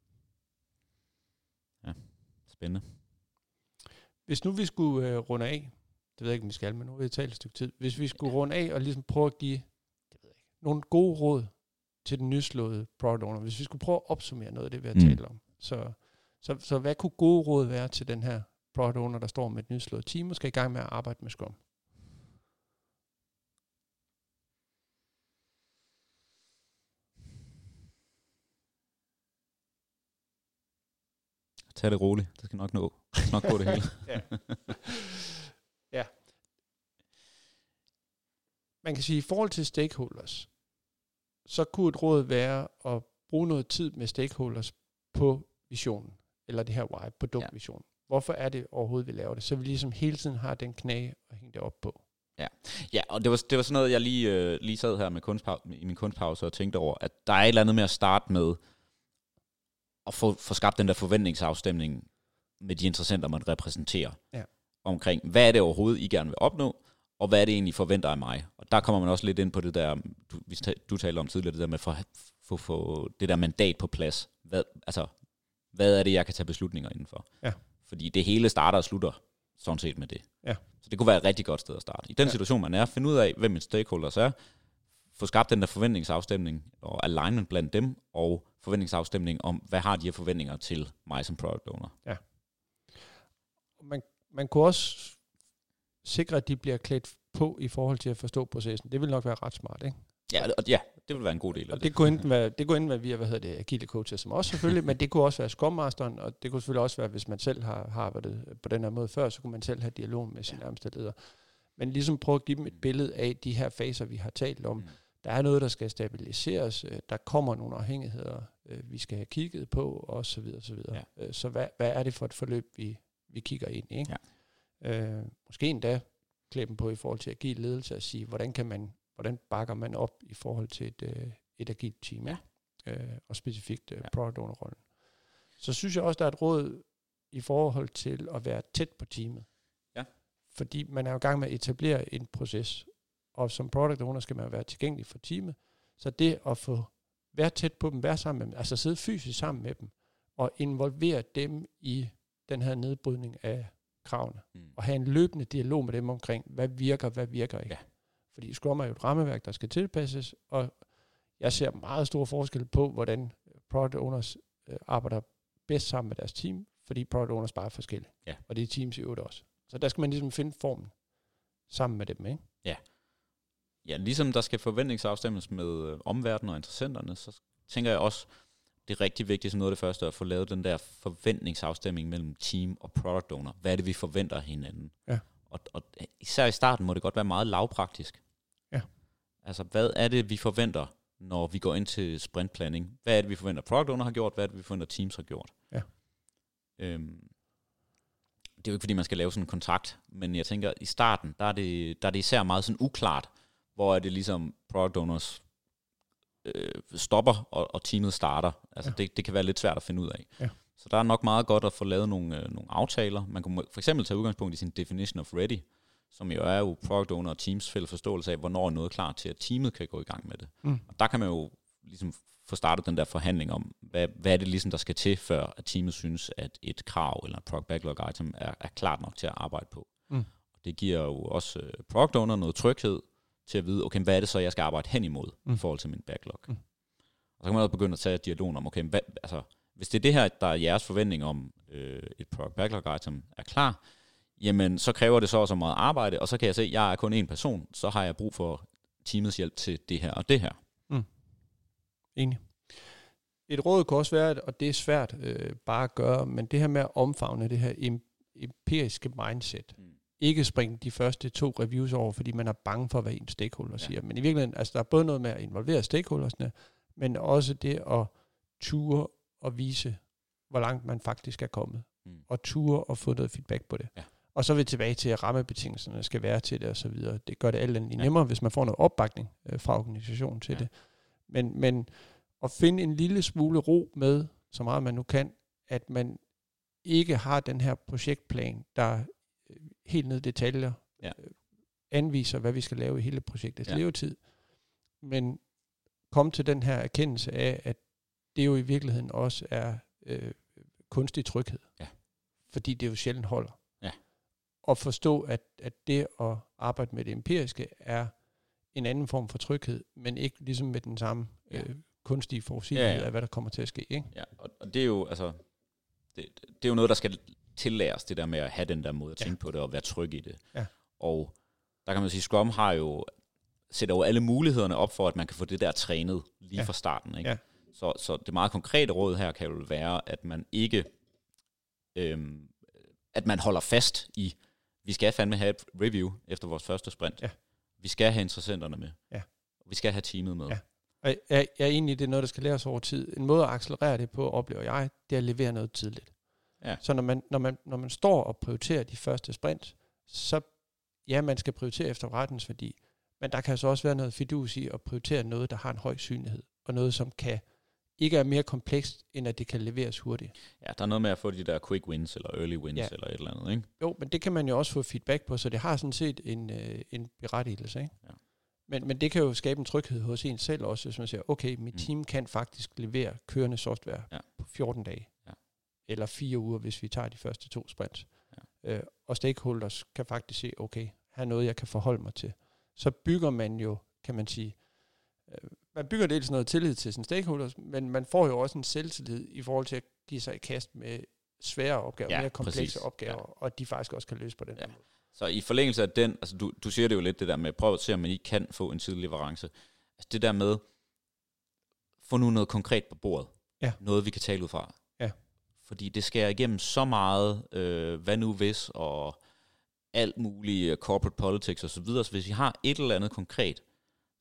Ja, spændende. Hvis nu vi skulle øh, runde af, det ved jeg ikke, om vi skal, men nu har vi talt et stykke tid. Hvis vi skulle runde af og ligesom prøve at give det ved jeg ikke, nogle gode råd til den nyslåede product owner, hvis vi skulle prøve at opsummere noget af det, vi har mm. talt om, så, så, så hvad kunne gode råd være til den her product owner, der står med et nyslået team og skal i gang med at arbejde med Scrum? Tag det roligt. Det skal nok nå. Det skal nok gå det hele. ja. ja. Man kan sige, at i forhold til stakeholders, så kunne et råd være at bruge noget tid med stakeholders på visionen, eller det her why, produktvision. Ja. hvorfor er det overhovedet, vi laver det? Så vi ligesom hele tiden har den knage at hænge det op på. Ja, og det var, det var sådan noget, jeg lige, øh, lige sad her med kunstpau- i min kunstpause og tænkte over, at der er et eller andet med at starte med at få, få skabt den der forventningsafstemning med de interessenter, man repræsenterer. Ja. Omkring, hvad er det overhovedet, I gerne vil opnå, og hvad er det egentlig, I forventer af mig? Og der kommer man også lidt ind på det der, du, vi ta- du talte om tidligere, det der med at få, få, få det der mandat på plads. Hvad, altså, hvad er det, jeg kan tage beslutninger indenfor? Ja. Fordi det hele starter og slutter sådan set med det. Ja. Så det kunne være et rigtig godt sted at starte. I den Ja. situation, man er, finde ud af, hvem mine stakeholders er, få skabt den der forventningsafstemning og alignment blandt dem, og forventningsafstemning om, hvad har de her forventninger til mig som product owner. Man, man kunne også sikre, at de bliver klædt på i forhold til at forstå processen. Det vil nok være ret smart, ikke? Ja, og ja, det vil være en god del af Og det. det kunne enten være, det kunne enten være via, hvad hedder det, agile coaches som også selvfølgelig, men det kunne også være Scrum Masteren, og det kunne selvfølgelig også være, hvis man selv har, har arbejdet på den her måde før, så kunne man selv have dialog med sin nærmeste leder. Men ligesom prøve at give dem et billede af de her faser, vi har talt om. Mm. Der er noget, der skal stabiliseres, øh, der kommer nogle afhængigheder, øh, vi skal have kigget på, og så videre, så videre. Ja. Så hvad, hvad er det for et forløb, vi, vi kigger ind i? Ikke? Ja. Øh, måske endda klæde dem på i forhold til agil ledelse at sige, hvordan kan man, hvordan bakker man op i forhold til et, øh, et agilt team, Ja. øh, og specifikt øh, Ja. product owner rollen. Så synes jeg også, der er et råd i forhold til at være tæt på teamet. Ja. Fordi man er jo i gang med at etablere en proces, og som product owner skal man være tilgængelig for teamet. Så det at få være tæt på dem, være sammen med dem, altså sidde fysisk sammen med dem, og involvere dem i den her nedbrydning af kravene, Mm. og have en løbende dialog med dem omkring, hvad virker, hvad virker ikke. Ja. Fordi Scrum er jo et rammeværk, der skal tilpasses, og jeg ser meget stor forskel på, hvordan product owners øh, arbejder bedst sammen med deres team, fordi product owners bare er forskellige. Ja. Og det er teams i øvrigt også. Så der skal man ligesom finde formen sammen med dem, ikke? Ja, ligesom der skal forventningsafstemmes med øh, omverdenen og interessenterne, så tænker jeg også, det er rigtig vigtigt som noget af det første, at få lavet den der forventningsafstemning mellem team og product owner. Hvad er det, vi forventer af hinanden? Ja. Og, og især i starten må det godt være meget lavpraktisk. Ja. Altså, hvad er det, vi forventer, når vi går ind til sprintplanning? Hvad er det, vi forventer, product owner har gjort? Hvad er det, vi forventer, teams har gjort? Ja. Øhm, det er jo ikke, fordi man skal lave sådan en kontrakt, men jeg tænker, i starten, der er det, der er det især meget sådan uklart, hvor er det ligesom product owners øh, stopper, og, og teamet starter. Altså Ja. det, det kan være lidt svært at finde ud af. Ja. Så der er nok meget godt at få lavet nogle, øh, nogle aftaler. Man kunne for eksempel tage udgangspunkt i sin definition of ready, som jo er jo product owner og teams fælles forståelse af, hvornår er noget klar til, at teamet kan gå i gang med det. Mm. Og der kan man jo ligesom få startet den der forhandling om, hvad, hvad er det ligesom, der skal til, før at teamet synes, at et krav eller et product backlog item er, er klart nok til at arbejde på. Mm. Det giver jo også øh, product owner noget tryghed til at vide, okay, hvad er det så, jeg skal arbejde hen imod Mm. mm. i forhold til min backlog. Mm. Mm. Og så kan man også begynde at tage dialogen om, okay, hvad, altså, hvis det er det her, der er jeres forventning om, øh, et product backlog item er klar, jamen så kræver det så også meget arbejde, og så kan jeg se, at jeg er kun en person, så har jeg brug for teamets hjælp til det her og det her. Enig. Et råd kunne også være, og det er svært øh, bare at gøre, men det her med at omfavne det her em- empiriske mindset. Mm. Ikke springe de første to reviews over, fordi man er bange for, hvad en stakeholder Ja. siger. Men i virkeligheden, altså der er både noget med at involvere stakeholdersne, men også det at ture og vise, hvor langt man faktisk er kommet. Mm. Og ture og få noget feedback på det. Ja. Og så er vi tilbage til, at rammebetingelserne skal være til det og så videre. Det gør det alt andet Ja. nemmere, hvis man får noget opbakning øh, fra organisationen til Ja. det. Men, men at finde en lille smule ro med, så meget man nu kan, at man ikke har den her projektplan, der helt ned i detaljer Ja. øh, anviser, hvad vi skal lave i hele projektets Ja. ja. levetid. Men kom til den her erkendelse af, at det jo i virkeligheden også er øh, kunstig tryghed. Ja. Fordi det jo sjældent holder. Ja. Og forstå, at, at det at arbejde med det empiriske er en anden form for tryghed, men ikke ligesom med den samme Ja. øh, kunstige forudsigelighed Ja, ja. af, hvad der kommer til at ske. Ikke? Ja, og, og det er jo, altså, det, det er jo noget, der skal tillæres, det der med at have den der måde at Ja. tænke på det, og være tryg i det. Ja. Og der kan man sige, Scrum har jo, sætter jo alle mulighederne op for, at man kan få det der trænet lige Ja. fra starten. Ikke? Ja. Så, så det meget konkrete råd her kan jo være, at man ikke, øhm, at man holder fast i, vi skal fandme have et review efter vores første sprint. Ja. Vi skal have interessenterne med. Ja. Vi skal have teamet med. Ja. Og jeg, jeg er enig i, det er noget, der skal læres over tid. En måde at accelerere det på, oplever jeg, det er at levere noget tidligt. Ja. Så når man, når, man, når man står og prioriterer de første sprint, så ja, man skal prioritere efter forretningsværdi, men der kan så også være noget fidus i at prioritere noget, der har en høj synlighed, og noget, som kan ikke er mere komplekst, end at det kan leveres hurtigt. Ja, der er noget med at få de der quick wins, eller early wins, Ja. eller et eller andet, ikke? Jo, men det kan man jo også få feedback på, så det har sådan set en, øh, en berettigelse. Ikke? Ja. Men, men det kan jo skabe en tryghed hos en selv også, hvis man siger, okay, mit mm. team kan faktisk levere kørende software Ja. på 14 dage. Eller fire uger, hvis vi tager de første to sprints. Ja. Øh, og stakeholders kan faktisk se, okay, her er noget, jeg kan forholde mig til. Så bygger man jo, kan man sige, øh, man bygger dels noget tillid til sine stakeholders, men man får jo også en selvtillid i forhold til at give sig i kast med svære opgaver, Ja, mere komplekse præcis. opgaver, Ja. og de faktisk også kan løse på den ja. måde. Så i forlængelse af den, altså du, du siger det jo lidt det der med, prøv at se, om man ikke kan få en tidlig leverance. Altså det der med, få nu noget konkret på bordet. Ja. Noget, vi kan tale ud fra. Ja. Fordi det skærer igennem så meget, øh, hvad nu hvis, og alt muligt øh, corporate politics osv. Så, så hvis vi har et eller andet konkret,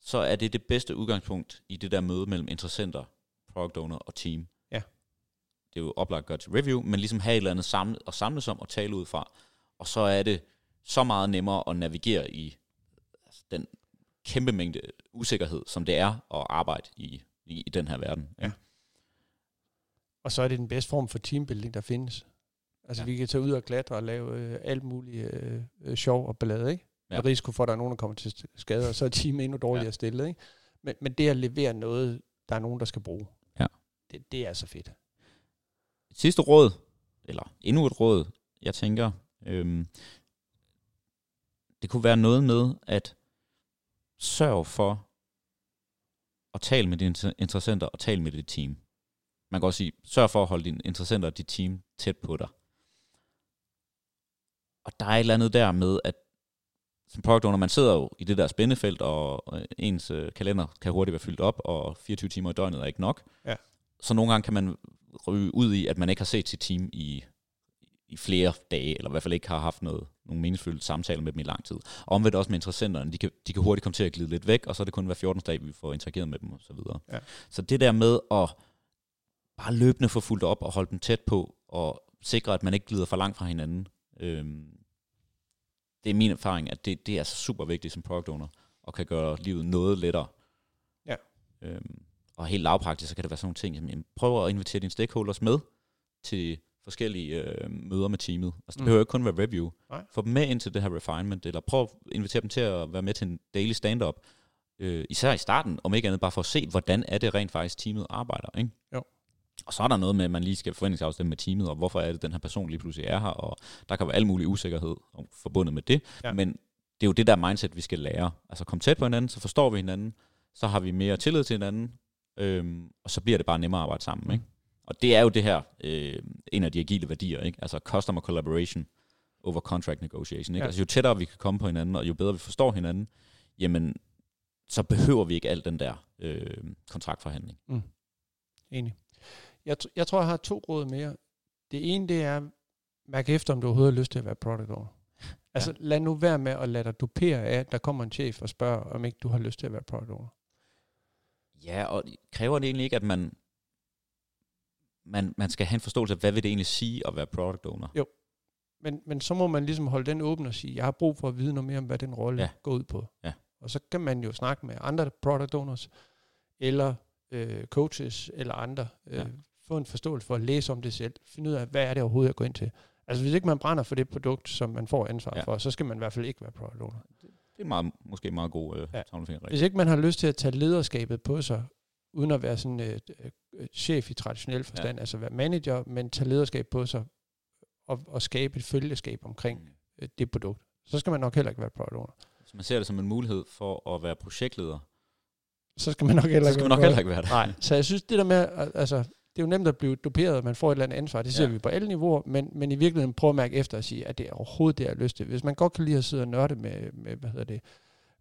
så er det det bedste udgangspunkt i det der møde mellem interessenter, product owner og team. Ja. Det er jo oplagt godt til review, men ligesom have et eller andet samle, at samles om og tale ud fra. Og så er det så meget nemmere at navigere i altså, den kæmpe mængde usikkerhed, som det er at arbejde i, i, i den her verden. Ja. Og så er det den bedste form for teambuilding, der findes. Altså Ja. vi kan tage ud og klatre og lave øh, alt muligt øh, øh, sjov og ballade, ikke? Ja. Med risiko for, at der er nogen, der kommer til skade, og så er teamet endnu dårligere Ja. stillet, ikke? Men, men det at levere noget, der er nogen, der skal bruge, Ja. det, det er så fedt. Et sidste råd, eller endnu et råd, jeg tænker, øhm, det kunne være noget med at sørge for at tale med dine inter- interessenter og tale med dit team. Man kan også sige, sørg for at holde dine interessenter og dit team tæt på dig. Og der er et eller andet der med, at som product owner, man sidder jo i det der spændefelt, og øh, ens øh, kalender kan hurtigt være fyldt op, og 24 timer i døgnet er ikke nok. Ja. Så nogle gange kan man ryge ud i, at man ikke har set sit team i, i flere dage, eller i hvert fald ikke har haft noget, nogle meningsfulde samtaler med dem i lang tid. Og omvendt også med interessenterne, de kan, de kan hurtigt komme til at glide lidt væk, og så er det kun hver 14. dag, vi får interageret med dem og så videre. Ja. Så det der med at bare løbende få fulgt op og holde dem tæt på, og sikre, at man ikke glider for langt fra hinanden, øhm, det er min erfaring, at det, det er så super vigtigt som product owner, og kan gøre livet noget lettere. Ja. Øhm, og helt lavpraktisk, så kan det være sådan nogle ting, som jamen, prøv at invitere dine stakeholders med til forskellige øh, møder med teamet. Altså det Mm. behøver ikke kun være review. Nej. Få dem med ind til det her refinement, eller prøv at invitere dem til at være med til en daily stand-up. Øh, især i starten, om ikke andet bare for at se, hvordan er det rent faktisk teamet arbejder. Ikke? Jo. Og så er der noget med, at man lige skal forventningsafstemme med teamet, og hvorfor er det, den her person lige pludselig er her, og der kan være al mulig usikkerhed forbundet med det. Ja. Men det er jo det der mindset, vi skal lære. Altså komme tæt på hinanden, så forstår vi hinanden, så har vi mere tillid til hinanden, øhm, og så bliver det bare nemmere at arbejde sammen. Ikke? Og det er jo det her, øh, en af de agile værdier, ikke? altså customer collaboration over contract negotiation. Ikke? Ja. Altså jo tættere vi kan komme på hinanden, og jo bedre vi forstår hinanden, jamen så behøver vi ikke al den der øh, kontraktforhandling. Enig. Jeg, jeg tror, jeg har to råd mere. Det ene, det er, mærk efter, om du overhovedet har lyst til at være product owner. Altså, lad nu være med at lade dig dupere af, at der kommer en chef og spørger, om ikke du har lyst til at være product owner. Ja, og kræver det egentlig ikke, at man, man, man skal have en forståelse af, hvad vil det egentlig sige at være product owner? Men, men så må man ligesom holde den åben og sige, jeg har brug for at vide noget mere om, hvad den rolle Ja. ja. går ud på. Ja. Og så kan man jo snakke med andre product owners, eller øh, coaches, eller andre. Øh, Ja. Få en forståelse for at læse om det selv. Finde ud af, hvad er det overhovedet, jeg går ind til. Altså hvis ikke man brænder for det produkt, som man får ansvar Ja. for, så skal man i hvert fald ikke være product owner. Det er meget, måske meget god øh, Ja. Hvis ikke man har lyst til at tage lederskabet på sig, uden at være sådan et øh, øh, chef i traditionel forstand, ja. altså være manager, men tage lederskab på sig og, og skabe et følgeskab omkring øh, det produkt, så skal man nok heller ikke være product owner. Hvis man ser det som en mulighed for at være projektleder, Så skal man nok heller så ikke skal man nok heller ikke være det. Nej, så jeg synes, det der med, altså, det er jo nemt at blive duperet, at man får et eller andet ansvar, det ser Ja. vi på alle niveauer, men, men i virkeligheden prøve at mærke efter og sige, at det er overhovedet det, jeg har lyst til. Hvis man godt kan lide at sidde og nørde med, med hvad hedder det,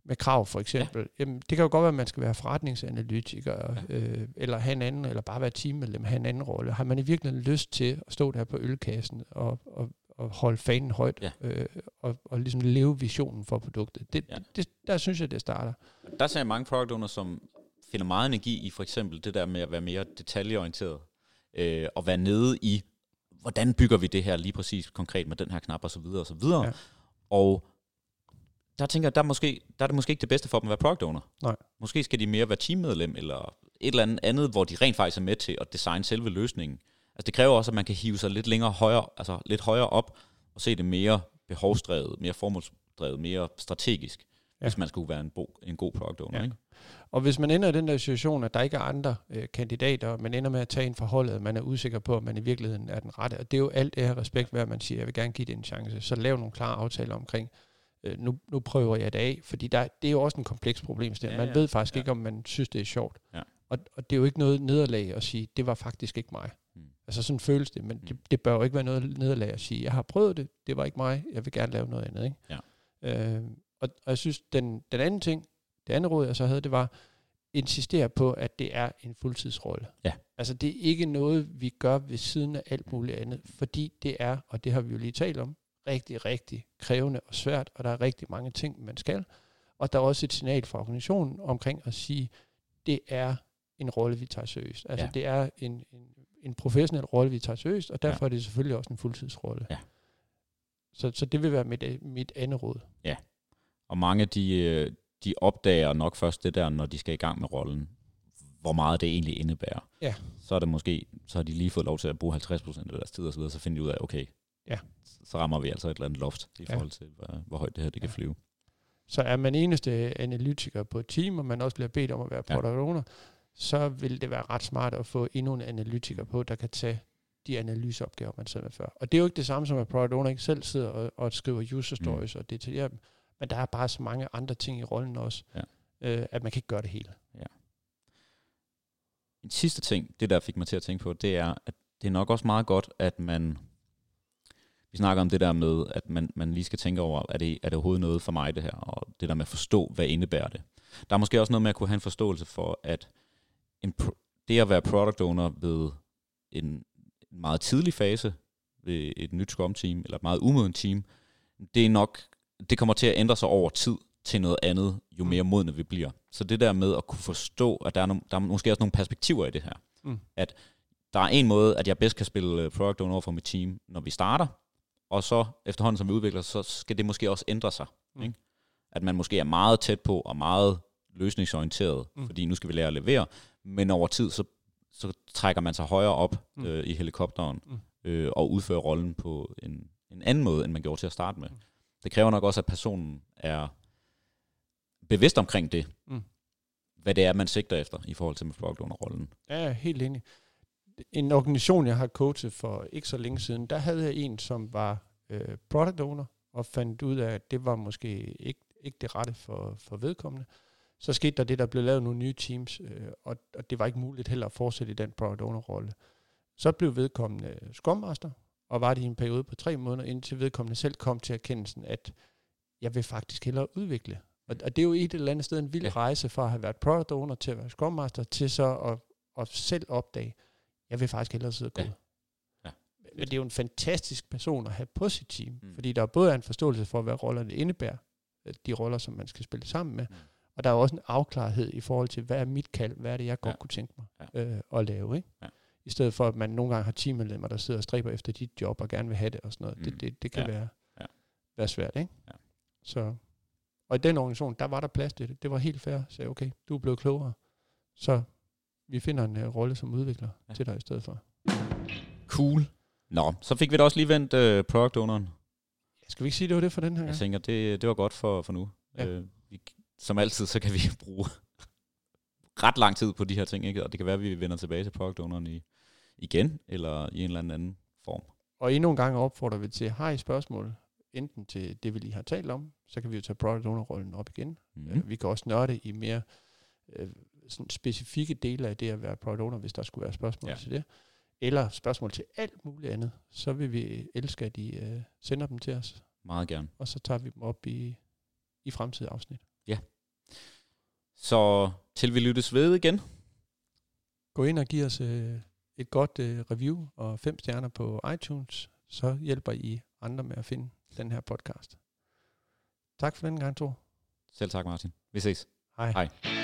med krav for eksempel, ja. jamen, det kan jo godt være, at man skal være forretningsanalytiker, ja. øh, eller have en anden, eller bare være teammedlem, have en anden rolle. Har man i virkeligheden lyst til at stå der på ølkassen og, og, og holde fanen højt, Ja. øh, og, og ligesom leve visionen for produktet? Det, Ja. det, der synes jeg, det starter. Der ser jeg mange product owners, som finder meget energi i for eksempel det der med at være mere detaljeorienteret, øh, og være nede i, hvordan bygger vi det her lige præcis konkret med den her knap og så videre og så videre. Ja. Og der tænker jeg, der er, måske, der er det måske ikke det bedste for dem at være product owner. Nej. Måske skal de mere være teammedlem, eller et eller andet andet, hvor de rent faktisk er med til at designe selve løsningen. Altså det kræver også, at man kan hive sig lidt længere højere, altså lidt højere op, og se det mere behovsdrevet, mere formålsdrevet, mere strategisk, Ja. hvis man skulle være en, bo, en god product owner. Ja. Ikke? Og hvis man ender i den der situation, at der ikke er andre øh, kandidater, man ender med at tage en forholdet, man er usikker på, at man i virkeligheden er den rette, og det er jo alt det her respekt ved, at man siger, jeg vil gerne give det en chance, så lav nogle klare aftaler omkring, øh, nu, nu prøver jeg det af, fordi der, det er jo også en kompleks problemstilling. Ja, man ja. ved faktisk Ja. ikke, om man synes, det er sjovt. Ja. Og, og det er jo ikke noget nederlag at sige, det var faktisk ikke mig. Mm. Altså sådan føles det, men det, det bør jo ikke være noget nederlag at sige, jeg har prøvet det, det var ikke mig, jeg vil gerne lave noget andet. Ikke? Ja. Øh, og, og jeg synes, den, den anden ting, det andet råd, jeg så havde, det var, insistere på, at det er en fuldtidsrolle. Ja. Altså det er ikke noget, vi gør ved siden af alt muligt andet, fordi det er, og det har vi jo lige talt om, rigtig, rigtig krævende og svært, og der er rigtig mange ting, man skal. Og der er også et signal fra organisationen omkring at sige, det er en rolle, vi tager seriøst. Altså Ja. det er en, en, en professionel rolle, vi tager seriøst, og derfor ja. er det selvfølgelig også en fuldtidsrolle. Ja. Så, så det vil være mit, mit andet råd. Og mange, de, øh, de opdager nok først det der, når de skal i gang med rollen, hvor meget det egentlig indebærer. Ja. Så er det måske, så har de lige fået lov til at bruge 50% af deres tid og så videre, så finder de ud af, okay, Ja. så rammer vi altså et eller andet loft i Ja. forhold til, hvor, hvor højt det her det kan Ja. flyve. Så er man eneste analytiker på et team, og man også bliver bedt om at være Ja. product owner, så vil det være ret smart at få endnu en analytiker på, der kan tage de analyseopgaver, man sidder med før. Og det er jo ikke det samme som, at product owner ikke selv sidder og, og skriver user stories mm. og detaljerer dem, men der er bare så mange andre ting i rollen også, Ja. øh, at man kan ikke gøre det hele. En sidste ting, det der fik mig til at tænke på, det er, at det er nok også meget godt, at man, vi snakker om det der med, at man, man lige skal tænke over, er det, er det overhovedet noget for mig det her, og det der med at forstå, hvad indebærer det. Der er måske også noget med at kunne have en forståelse for, at en pro- det at være product owner ved en, en meget tidlig fase, ved et nyt Scrum team, eller et meget umoden team, det er nok, det kommer til at ændre sig over tid til noget andet, jo Mm. mere modne vi bliver. Så det der med at kunne forstå, at der er, nogle, der er måske også nogle perspektiver i det her. Mm. At der er en måde, at jeg bedst kan spille øh, product owner over for mit team, når vi starter, og så efterhånden som vi udvikler, så skal det måske også ændre sig. Mm. Mm. Ikke? At man måske er meget tæt på og meget løsningsorienteret, Mm. mm. fordi nu skal vi lære at levere, men over tid, så, så trækker man sig højere op Mm. mm. øh, i helikopteren Mm. øh, og udfører rollen på en, en anden måde, end man gjorde til at starte med. Mm. Det kræver nok også, at personen er bevidst omkring det, Mm. hvad det er, man sigter efter i forhold til med owner-rollen. Ja, helt enig. En organisation, jeg har coachet for ikke så længe siden, der havde jeg en, som var øh, product owner, og fandt ud af, at det var måske ikke, ikke det rette for, for vedkommende. Så skete der det, der blev lavet nogle nye teams, øh, og, og det var ikke muligt heller at fortsætte i den product owner-rolle. Så blev vedkommende Scrum Master, og var det i en periode på tre måneder, indtil vedkommende selv kom til erkendelsen, at jeg vil faktisk hellere udvikle. Og, og det er jo et eller andet sted en vild ja. Rejse fra at have været product owner til at være Scrum Master, til så at, at selv opdage, jeg vil faktisk hellere sidde og kode. Ja. Men det er jo en fantastisk person at have på sit team, mm. Fordi der både er en forståelse for, hvad rollerne indebærer, øh, de roller, som man skal spille sammen med, mm. Mm. og der er også en afklarethed i forhold til, hvad er mit kald, hvad er det, jeg godt Ja. kunne tænke mig Ja. øh, at lave, ikke? Ja. I stedet for, at man nogle gange har teammedlemmer, der sidder og stræber efter dit job og gerne vil have det og sådan noget. Mm. Det, det, det kan Ja. være, Ja. være svært, ikke? Ja. Så, og i den organisation, der var der plads til det. Det var helt fair. Så okay, du er blevet klogere. Så vi finder en uh, rolle som udvikler ja. Til dig i stedet for. Cool. Nå, så fik vi da også lige vendt uh, product owneren. Skal vi ikke sige, det var det for den her Jeg gang? tænker, det, det var godt for, for nu. Ja. Øh, vi, som altid, så kan vi bruge ret lang tid på de her ting, ikke? og det kan være, at vi vender tilbage til product owneren i, igen, eller i en eller anden anden form. Og endnu en gang opfordrer vi til, har I spørgsmål, enten til det, vi lige har talt om, så kan vi jo tage product owner-rollen op igen. Mm. Vi kan også nørde i mere øh, sådan specifikke dele af det at være product owner, hvis der skulle være spørgsmål ja. Ja. til det. Eller spørgsmål til alt muligt andet. Så vil vi elske, at I øh, sender dem til os, Meget gerne. og så tager vi dem op i, i fremtidige afsnit. Så til vi lyttes ved igen. Gå ind og giv os øh, et godt øh, review og fem stjerner på iTunes, så hjælper I andre med at finde den her podcast. Tak for den gang, Thor. Selv tak, Martin. Vi ses. Hej. Hej.